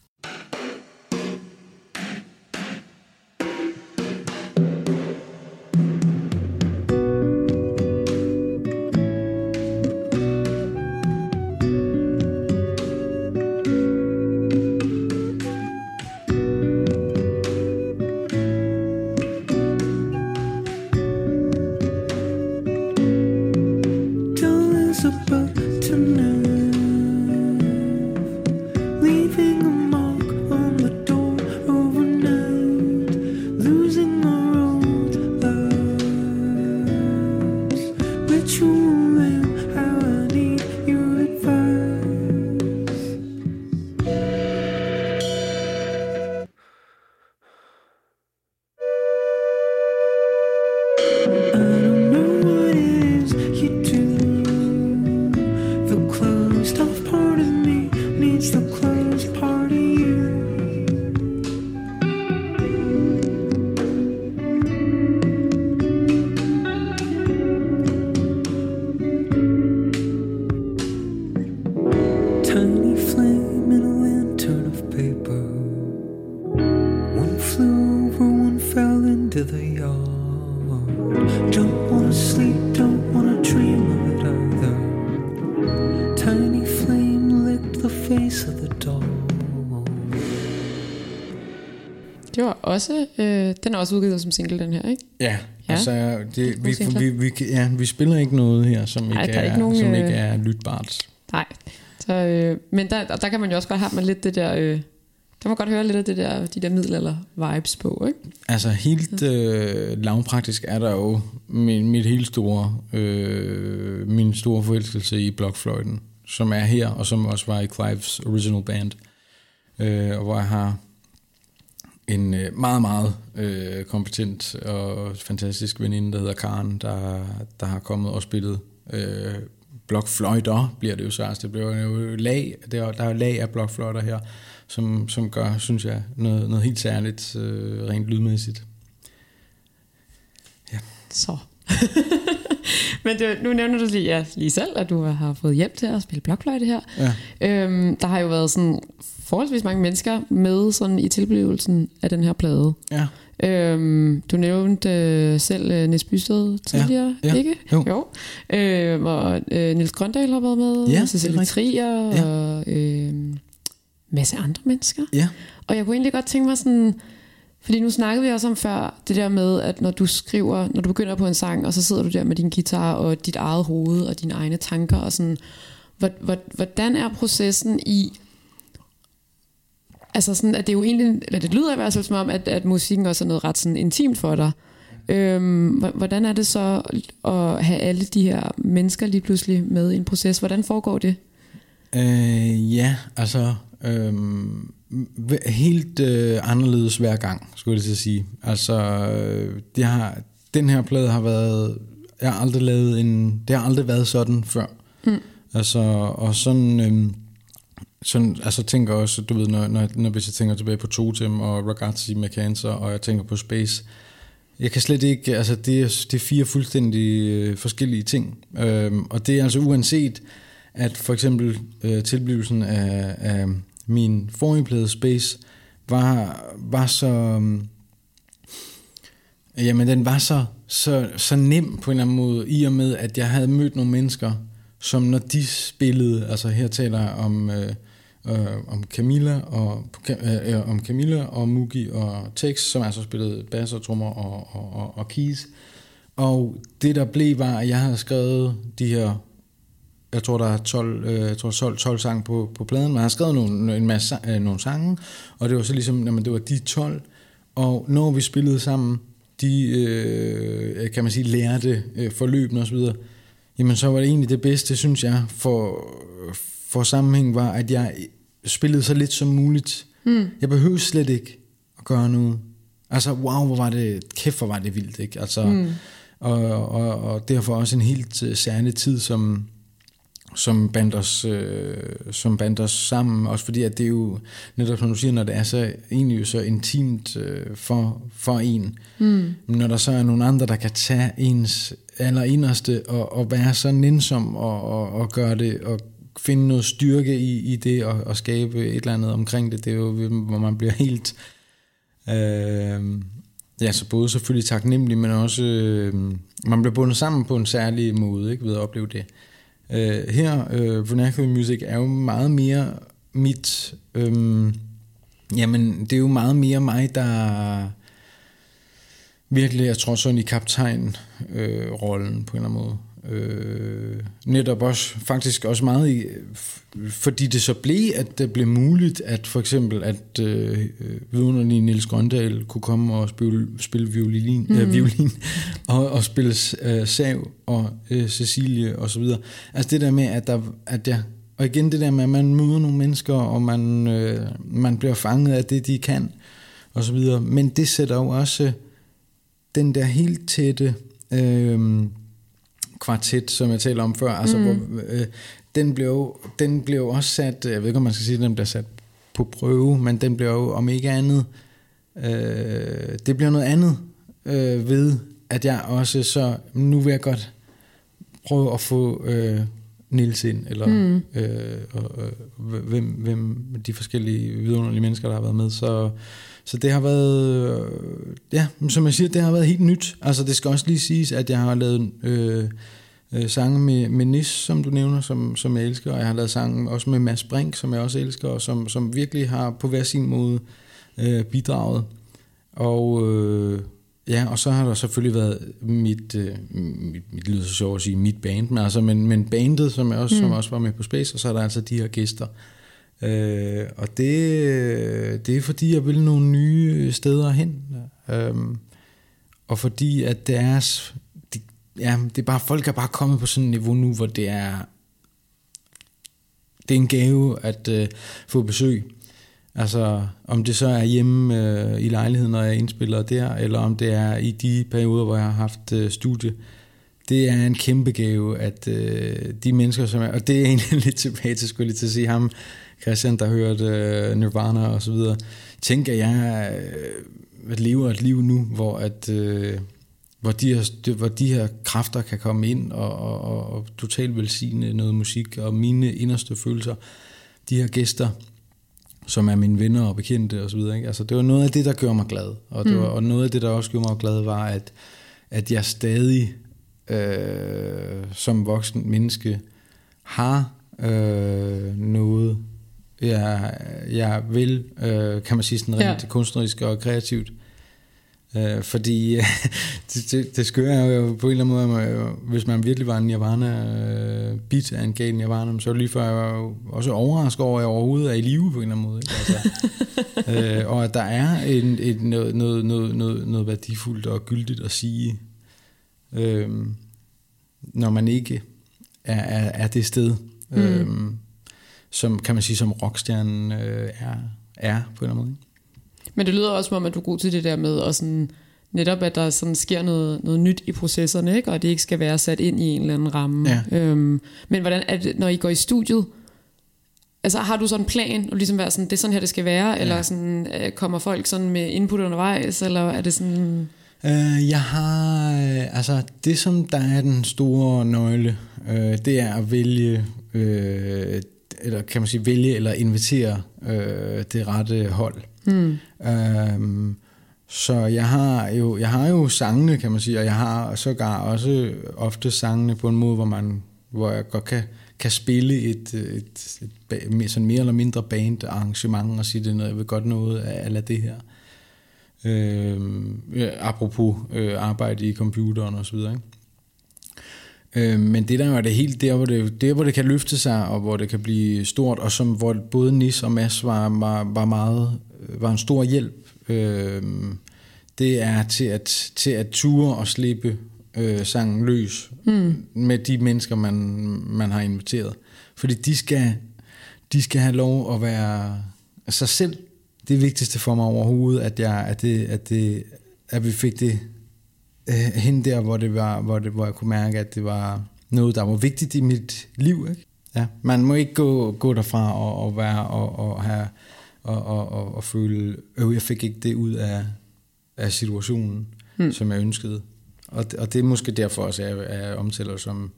Også, øh, den er også udgivet som single, den her, ikke? Ja, Ja. altså det, vi, vi, vi, ja, vi spiller ikke noget her, som ikke, der er ikke nogen, som øh, ikke er lytbart. Nej. Så, øh, men der, der kan man jo også godt have med lidt det der... Øh, der man godt høre lidt af det der, de der middelalder-vibes på, ikke? Altså helt øh, lavpraktisk er der jo min, mit helt store, øh, min store forelskelse i blokfløjten, som er her, og som også var i Clives original band, øh, og hvor jeg har en øh, meget, meget øh, kompetent og fantastisk veninde, der hedder Karen, der, der har kommet og spillet øh, blokfløjter, bliver det jo så. Altså, det bliver jo lag, der, der er lag af blokfløjter her, som, som gør, synes jeg, noget, noget helt særligt øh, rent lydmæssigt. Ja. Så. [LAUGHS] men det, nu nævner du lige, ja, lige selv, at du har fået hjælp til at spille blokfløjte her. Ja. Øhm, der har jo været sådan forholdsvis mange mennesker med sådan i tilblivelsen af den her plade. Ja, Øhm, du nævnte øh, selv øh, Niels Bysted tidligere, ja, ikke? jo. jo. Øhm, og øh, Niels Grøndal har været med, Ja, og Cecilie er. Trier, Ja. og øh, masse andre mennesker. ja, Og jeg kunne egentlig godt tænke mig sådan, fordi nu snakkede vi også om før, det der med, at når du skriver, når du begynder på en sang, og så sidder du der med din guitar og dit eget hoved og dine egne tanker, og sådan, hvordan er processen i, altså sådan, at det er jo egentlig, eller det lyder i hvert fald som om, at, at musikken også er noget ret sådan intimt for dig. Øhm, hvordan er det så at have alle de her mennesker lige pludselig med i en proces? Hvordan foregår det? øh, ja altså øhm, helt øh, anderledes hver gang, skulle jeg til at sige. Altså, øh, det har, den her plade har været, jeg har aldrig lavet en, det har aldrig været sådan før. Mm. Altså, og sådan, øhm, sådan, altså tænker også, du ved, når, når, når hvis jeg tænker tilbage på Totem og Ragazzi med Cancer, og jeg tænker på Space, jeg kan slet ikke, altså det er, det er fire fuldstændig øh, forskellige ting. Øhm, og det er altså uanset, at for eksempel øh, tilblivelsen af, af min forrige plade Space var, var så... Øhm, jamen, den var så, så, så nem på en eller anden måde, i og med, at jeg havde mødt nogle mennesker, som når de spillede, altså her taler jeg om, øh, øh, om Camilla og øh, øh om Camilla og Mugi og Tex, som altså spillede bass og trommer og, og, og, og keys. Og det der blev var, at jeg havde skrevet de her, jeg tror der er 12, øh, jeg tror 12, 12 sange på, på pladen, men jeg har skrevet nogle, en masse øh, nogle sange, og det var så ligesom, jamen, det var de 12, og når vi spillede sammen, de, øh, kan man sige, lærte øh, forløbene osv., jamen så var det egentlig det bedste, synes jeg, for, for sammenhæng var, at jeg spillede så lidt som muligt. Mm. Jeg behøvede slet ikke at gøre noget. Altså, wow, hvor var det, kæft, hvor var det vildt, ikke? Altså, mm. og, og, og derfor også en helt uh, særlig tid, som, som bandt os, øh, som bandt os sammen, også fordi at det er jo, netop som du siger, når det er så egentlig så intimt øh, for, for en, mm. når der så er nogle andre, der kan tage ens allerinderste og, og være så nænsom og, og, og gøre det, og finde noget styrke i, i det, og, og skabe et eller andet omkring det, det er jo, hvor man bliver helt, øh, ja, så både selvfølgelig taknemmelig, men også, øh, man bliver bundet sammen på en særlig måde, ikke, ved at opleve det. Øh, her, øh, vernacular music er jo meget mere mit, Øh, jamen det er jo meget mere mig, der virkelig, er tror i kaptajn-rollen øh, på en eller anden måde. Øh, netop også, faktisk også meget i, fordi det så blev, at det blev muligt, at for eksempel, at øh, vidunderlige Niels Grøndal kunne komme og spille, spille violin, mm. øh, violin [LAUGHS] og, og spille øh, sav og øh, Cecilie og så videre. Altså det der med, at, der, at jeg, og igen det der med, at man møder nogle mennesker, og man, øh, man bliver fanget af det, de kan, og så videre. Men det sætter jo også den der helt tætte... Øh, kvartet, som jeg talte om før, altså mm. hvor, øh, den, blev, den blev også sat, jeg ved ikke om man skal sige, at den bliver sat på prøve, men den bliver jo om ikke andet, øh, det bliver noget andet øh, ved, at jeg også så, nu vil jeg godt prøve at få øh, Nils ind, eller mm. øh, og, øh, hvem, hvem de forskellige vidunderlige mennesker, der har været med, så så det har været, øh, ja, som jeg siger, det har været helt nyt. Altså det skal også lige siges, at jeg har lavet øh, øh, sange med, med Nis, som du nævner, som, som jeg elsker, og jeg har lavet sange også med Mads Brink, som jeg også elsker, og som, som virkelig har på hver sin måde øh, bidraget. Og øh, ja, og så har der selvfølgelig været mit, øh, mit, mit lyder så sjovt at sige, mit band, men, altså, men, men bandet, som, jeg også, mm. som også var med på Space, og så er der altså de her gæster, Øh, og det, det er fordi, jeg vil nogle nye steder hen. Øh, og fordi, at deres... De, ja, det er bare, folk er bare kommet på sådan et niveau nu, hvor det er... Det er en gave at øh, få besøg. Altså, om det så er hjemme øh, i lejligheden, når jeg indspiller der, eller om det er i de perioder, hvor jeg har haft øh, studie. Det er en kæmpe gave, at øh, de mennesker, som er... Og det er egentlig [LAUGHS] lidt tilbage til, skulle jeg til at sige ham, Christian, der hørte uh, Nirvana og så videre, tænker jeg uh, at leve et liv nu, hvor at uh, hvor de, her, hvor de her kræfter kan komme ind og, og, og, og totalt velsigne noget musik og mine inderste følelser. De her gæster, som er mine venner og bekendte og så videre. Ikke? Altså, det var noget af det, der gjorde mig glad. Og, det var, mm. og noget af det, der også gjorde mig glad, var, at, at jeg stadig øh, som voksen menneske har øh, noget jeg, jeg vil, øh, kan man sige sådan rent ja. kunstnerisk og kreativt. Øh, fordi [LAUGHS] det, det, det skører er jo på en eller anden måde, hvis man virkelig var en Nirvana øh, bit af en gal Nirvana, så lige før jeg var også overrasket over, at jeg overhovedet er i live på en eller anden måde. Ikke? Altså, [LAUGHS] øh, og at der er en, et, noget, noget, noget, noget, noget værdifuldt og gyldigt at sige, øh, når man ikke er, er, er det sted. Mm. Øh, som kan man sige, som rockstjernen øh, er, er på en eller anden måde. Men det lyder også som om, at du er god til det der med at sådan, netop, at der sådan sker noget, noget nyt i processerne, ikke? og at det ikke skal være sat ind i en eller anden ramme. Ja. Øhm, men hvordan er det, når I går i studiet, altså har du sådan en plan, og ligesom være sådan, det er sådan her, det skal være, ja. eller sådan, øh, kommer folk sådan med input undervejs, eller er det sådan... Uh, jeg har, uh, altså det som der er den store nøgle, uh, det er at vælge uh, eller kan man sige, vælge eller invitere øh, det rette hold. Mm. Øhm, så jeg har jo jeg har jo sangene, kan man sige, og jeg har sågar også ofte sangene på en måde, hvor man hvor jeg godt kan, kan spille et, et, et, et sådan mere eller mindre band arrangement og sige det noget, jeg vil godt noget af alle det her. Øh, apropos øh, arbejde i computeren og så videre. Ikke? Øh, men det der er det helt der hvor det, der, hvor det kan løfte sig, og hvor det kan blive stort, og som hvor både Nis og Mads var, var, var, meget, var en stor hjælp, øh, det er til at, til at ture og slippe øh, sangen løs mm. med de mennesker, man, man har inviteret. Fordi de skal, de skal have lov at være sig selv. Det vigtigste for mig overhovedet, at, jeg, at, det, at, det, at vi fik det øh, hen der, hvor, det var, hvor, det, hvor jeg kunne mærke, at det var noget, der var vigtigt i mit liv. Ikke? Ja, man må ikke gå, gå derfra og, og være og, og have og, og, og, og føle, øh, jeg fik ikke det ud af, af situationen, hmm. som jeg ønskede. Og, det- og det er måske derfor også, at jeg, at jeg omtaler som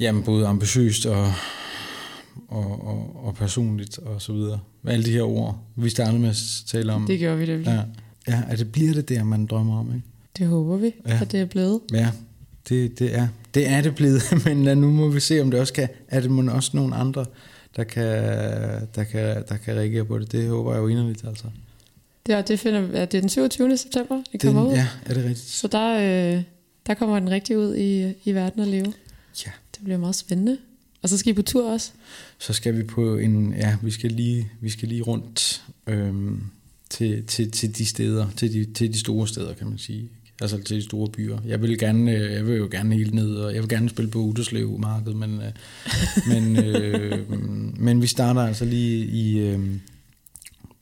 jamen, både ambitiøst og, og, og, og personligt og så videre. Med alle de her ord, vi startede med at tale om. Det gjorde vi det. ja, ja, at det bliver det der, man drømmer om. Ikke? Det håber vi, Ja. at det er blevet. Ja, det, det, er, det er det blevet, [LAUGHS] men nu må vi se, om det også kan, er det måske også nogle andre, der kan, der, kan, der kan reagere på det. Det håber jeg jo inderligt, altså. Er, det, finder, er det den 27. september, det kommer ud. ja, er det rigtigt? Så der, øh, der kommer den rigtig ud i, i verden at leve. Ja. Det bliver meget spændende. Og så skal I på tur også. Så skal vi på en, ja, vi skal lige, vi skal lige rundt øhm, til, til, til de steder, til de, til de store steder, kan man sige. Altså til de store byer. Jeg vil gerne, øh, jeg vil jo gerne helt ned, og jeg vil gerne spille på Uderslev marked, men, øh, men, [LAUGHS] øh, men vi starter altså lige i, øh,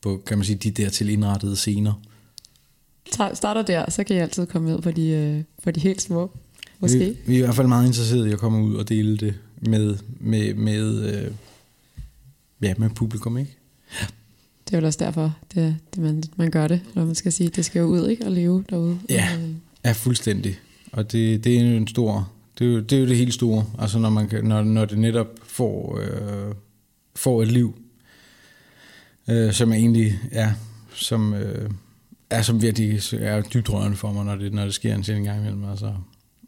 på, kan man sige, de der til indrettede scener. Starter der, så kan I altid komme med på de, øh, på de helt små. Måske. Vi, vi er i hvert fald meget interesserede i at komme ud og dele det med, med, med, øh, ja, med publikum, ikke? Det er vel også derfor, det, det man, man gør det. Eller man skal sige, det skal jo ud ikke? og leve derude. Ja. Øh, Ja, fuldstændig. Og det, det er jo en stor, det er jo det, er jo det helt store. Altså når, man kan, når, når det netop får, øh, får et liv, øh, som egentlig er, som, øh, er som virkelig er dybt rørende for mig, når det, når det sker en sjældent gang imellem. Altså,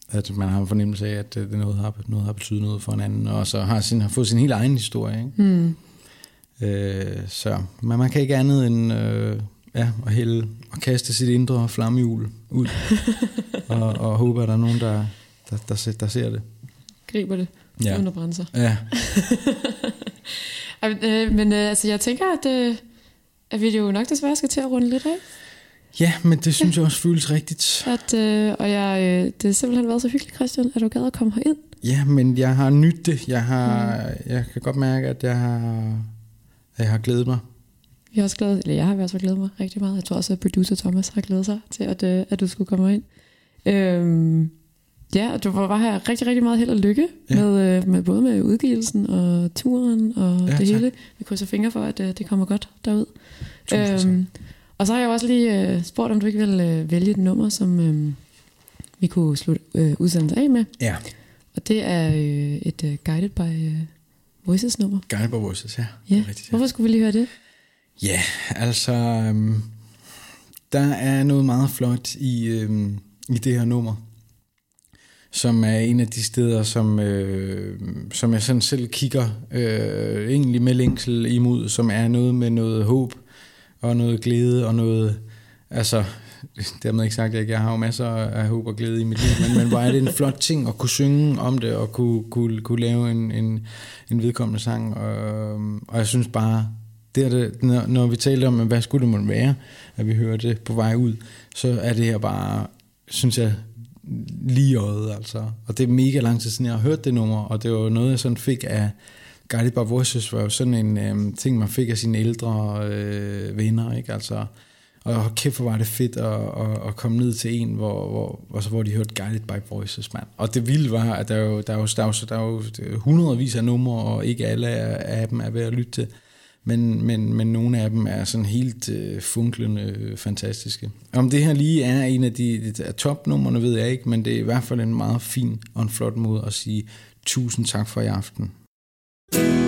at man har en fornemmelse af, at det noget har, noget har betydet noget for en anden, og så har, sin, har fået sin helt egen historie. Ikke? hmm. Øh, så men man kan ikke andet end øh, ja, at hælde og kaste sit indre flammehjul ud [LAUGHS] og, og håbe, at der er nogen, der, der, der, ser, der ser det. Griber det, ja. Ja. uden at brænde sig. Ja, men, øh, øh, altså, jeg tænker, at, øh, at vi jo nok desværre skal til at runde lidt af. ja men det synes jeg også føles rigtigt. At, øh, og jeg, øh, det har simpelthen været så hyggeligt, Christian, at du gad at komme herind. Ja, men jeg har nydt det. Jeg, har, jeg kan godt mærke, at jeg har, at jeg har glædet mig. Vi har også glædet, eller jeg har i hvert fald glædet mig rigtig meget. Jeg tror også, at producer Thomas har glædet sig til, at, øh, at du skulle komme ind. Øhm, ja, og du var bare her rigtig, rigtig meget held og lykke Ja. med, øh, med, både med udgivelsen og turen og Ja, det tak. hele. Vi krydser fingre for, at øh, det kommer godt derud. Tusind tak. Øhm, og så har jeg også lige øh, spurgt, om du ikke vil øh, vælge et nummer, som øh, vi kunne slutte øh, udsendelsen af med. Ja, Og det er øh, et øh, Guided by øh, Voices nummer. Guide by Voices, ja. Ja. Rigtigt, ja. Hvorfor skulle vi lige høre det? Ja, altså, øhm, der er noget meget flot i, øhm, i det her nummer, som er en af de steder, som, øh, som jeg sådan selv kigger øh, egentlig med længsel imod, som er noget med noget håb og noget glæde og noget, altså, [LAUGHS] dermed ikke sagt, at jeg har jo masser af håb og glæde i mit liv, men, men hvor er det en [LAUGHS] flot ting at kunne synge om det og kunne, kunne, kunne lave en, en, en vedkommende sang, og, og jeg synes bare, det er det, når, når vi taler om, hvad skulle det måtte være, at vi hører det på vej ud, så er det her bare, synes jeg, lige øjet, altså. Og det er mega lang tid siden, jeg har hørt det nummer, og det var noget, jeg sådan fik af Guided by Voices, var jo sådan en øhm, ting, man fik af sine ældre øh, venner, ikke? Altså, og kæft, hvor var det fedt at, at, at komme ned til en, hvor, hvor, altså, hvor de hørte Guided by Voices, mand. Og det vilde var, at der er jo, der er jo, der er jo, der er jo hundredvis af numre, og ikke alle af dem er ved at lytte til. Men, men, men nogle af dem er sådan helt øh, funklende øh, fantastiske. Om det her lige er en af de, de topnumrene, ved jeg ikke, men det er i hvert fald en meget fin og en flot måde at sige tusind tak for i aften. Every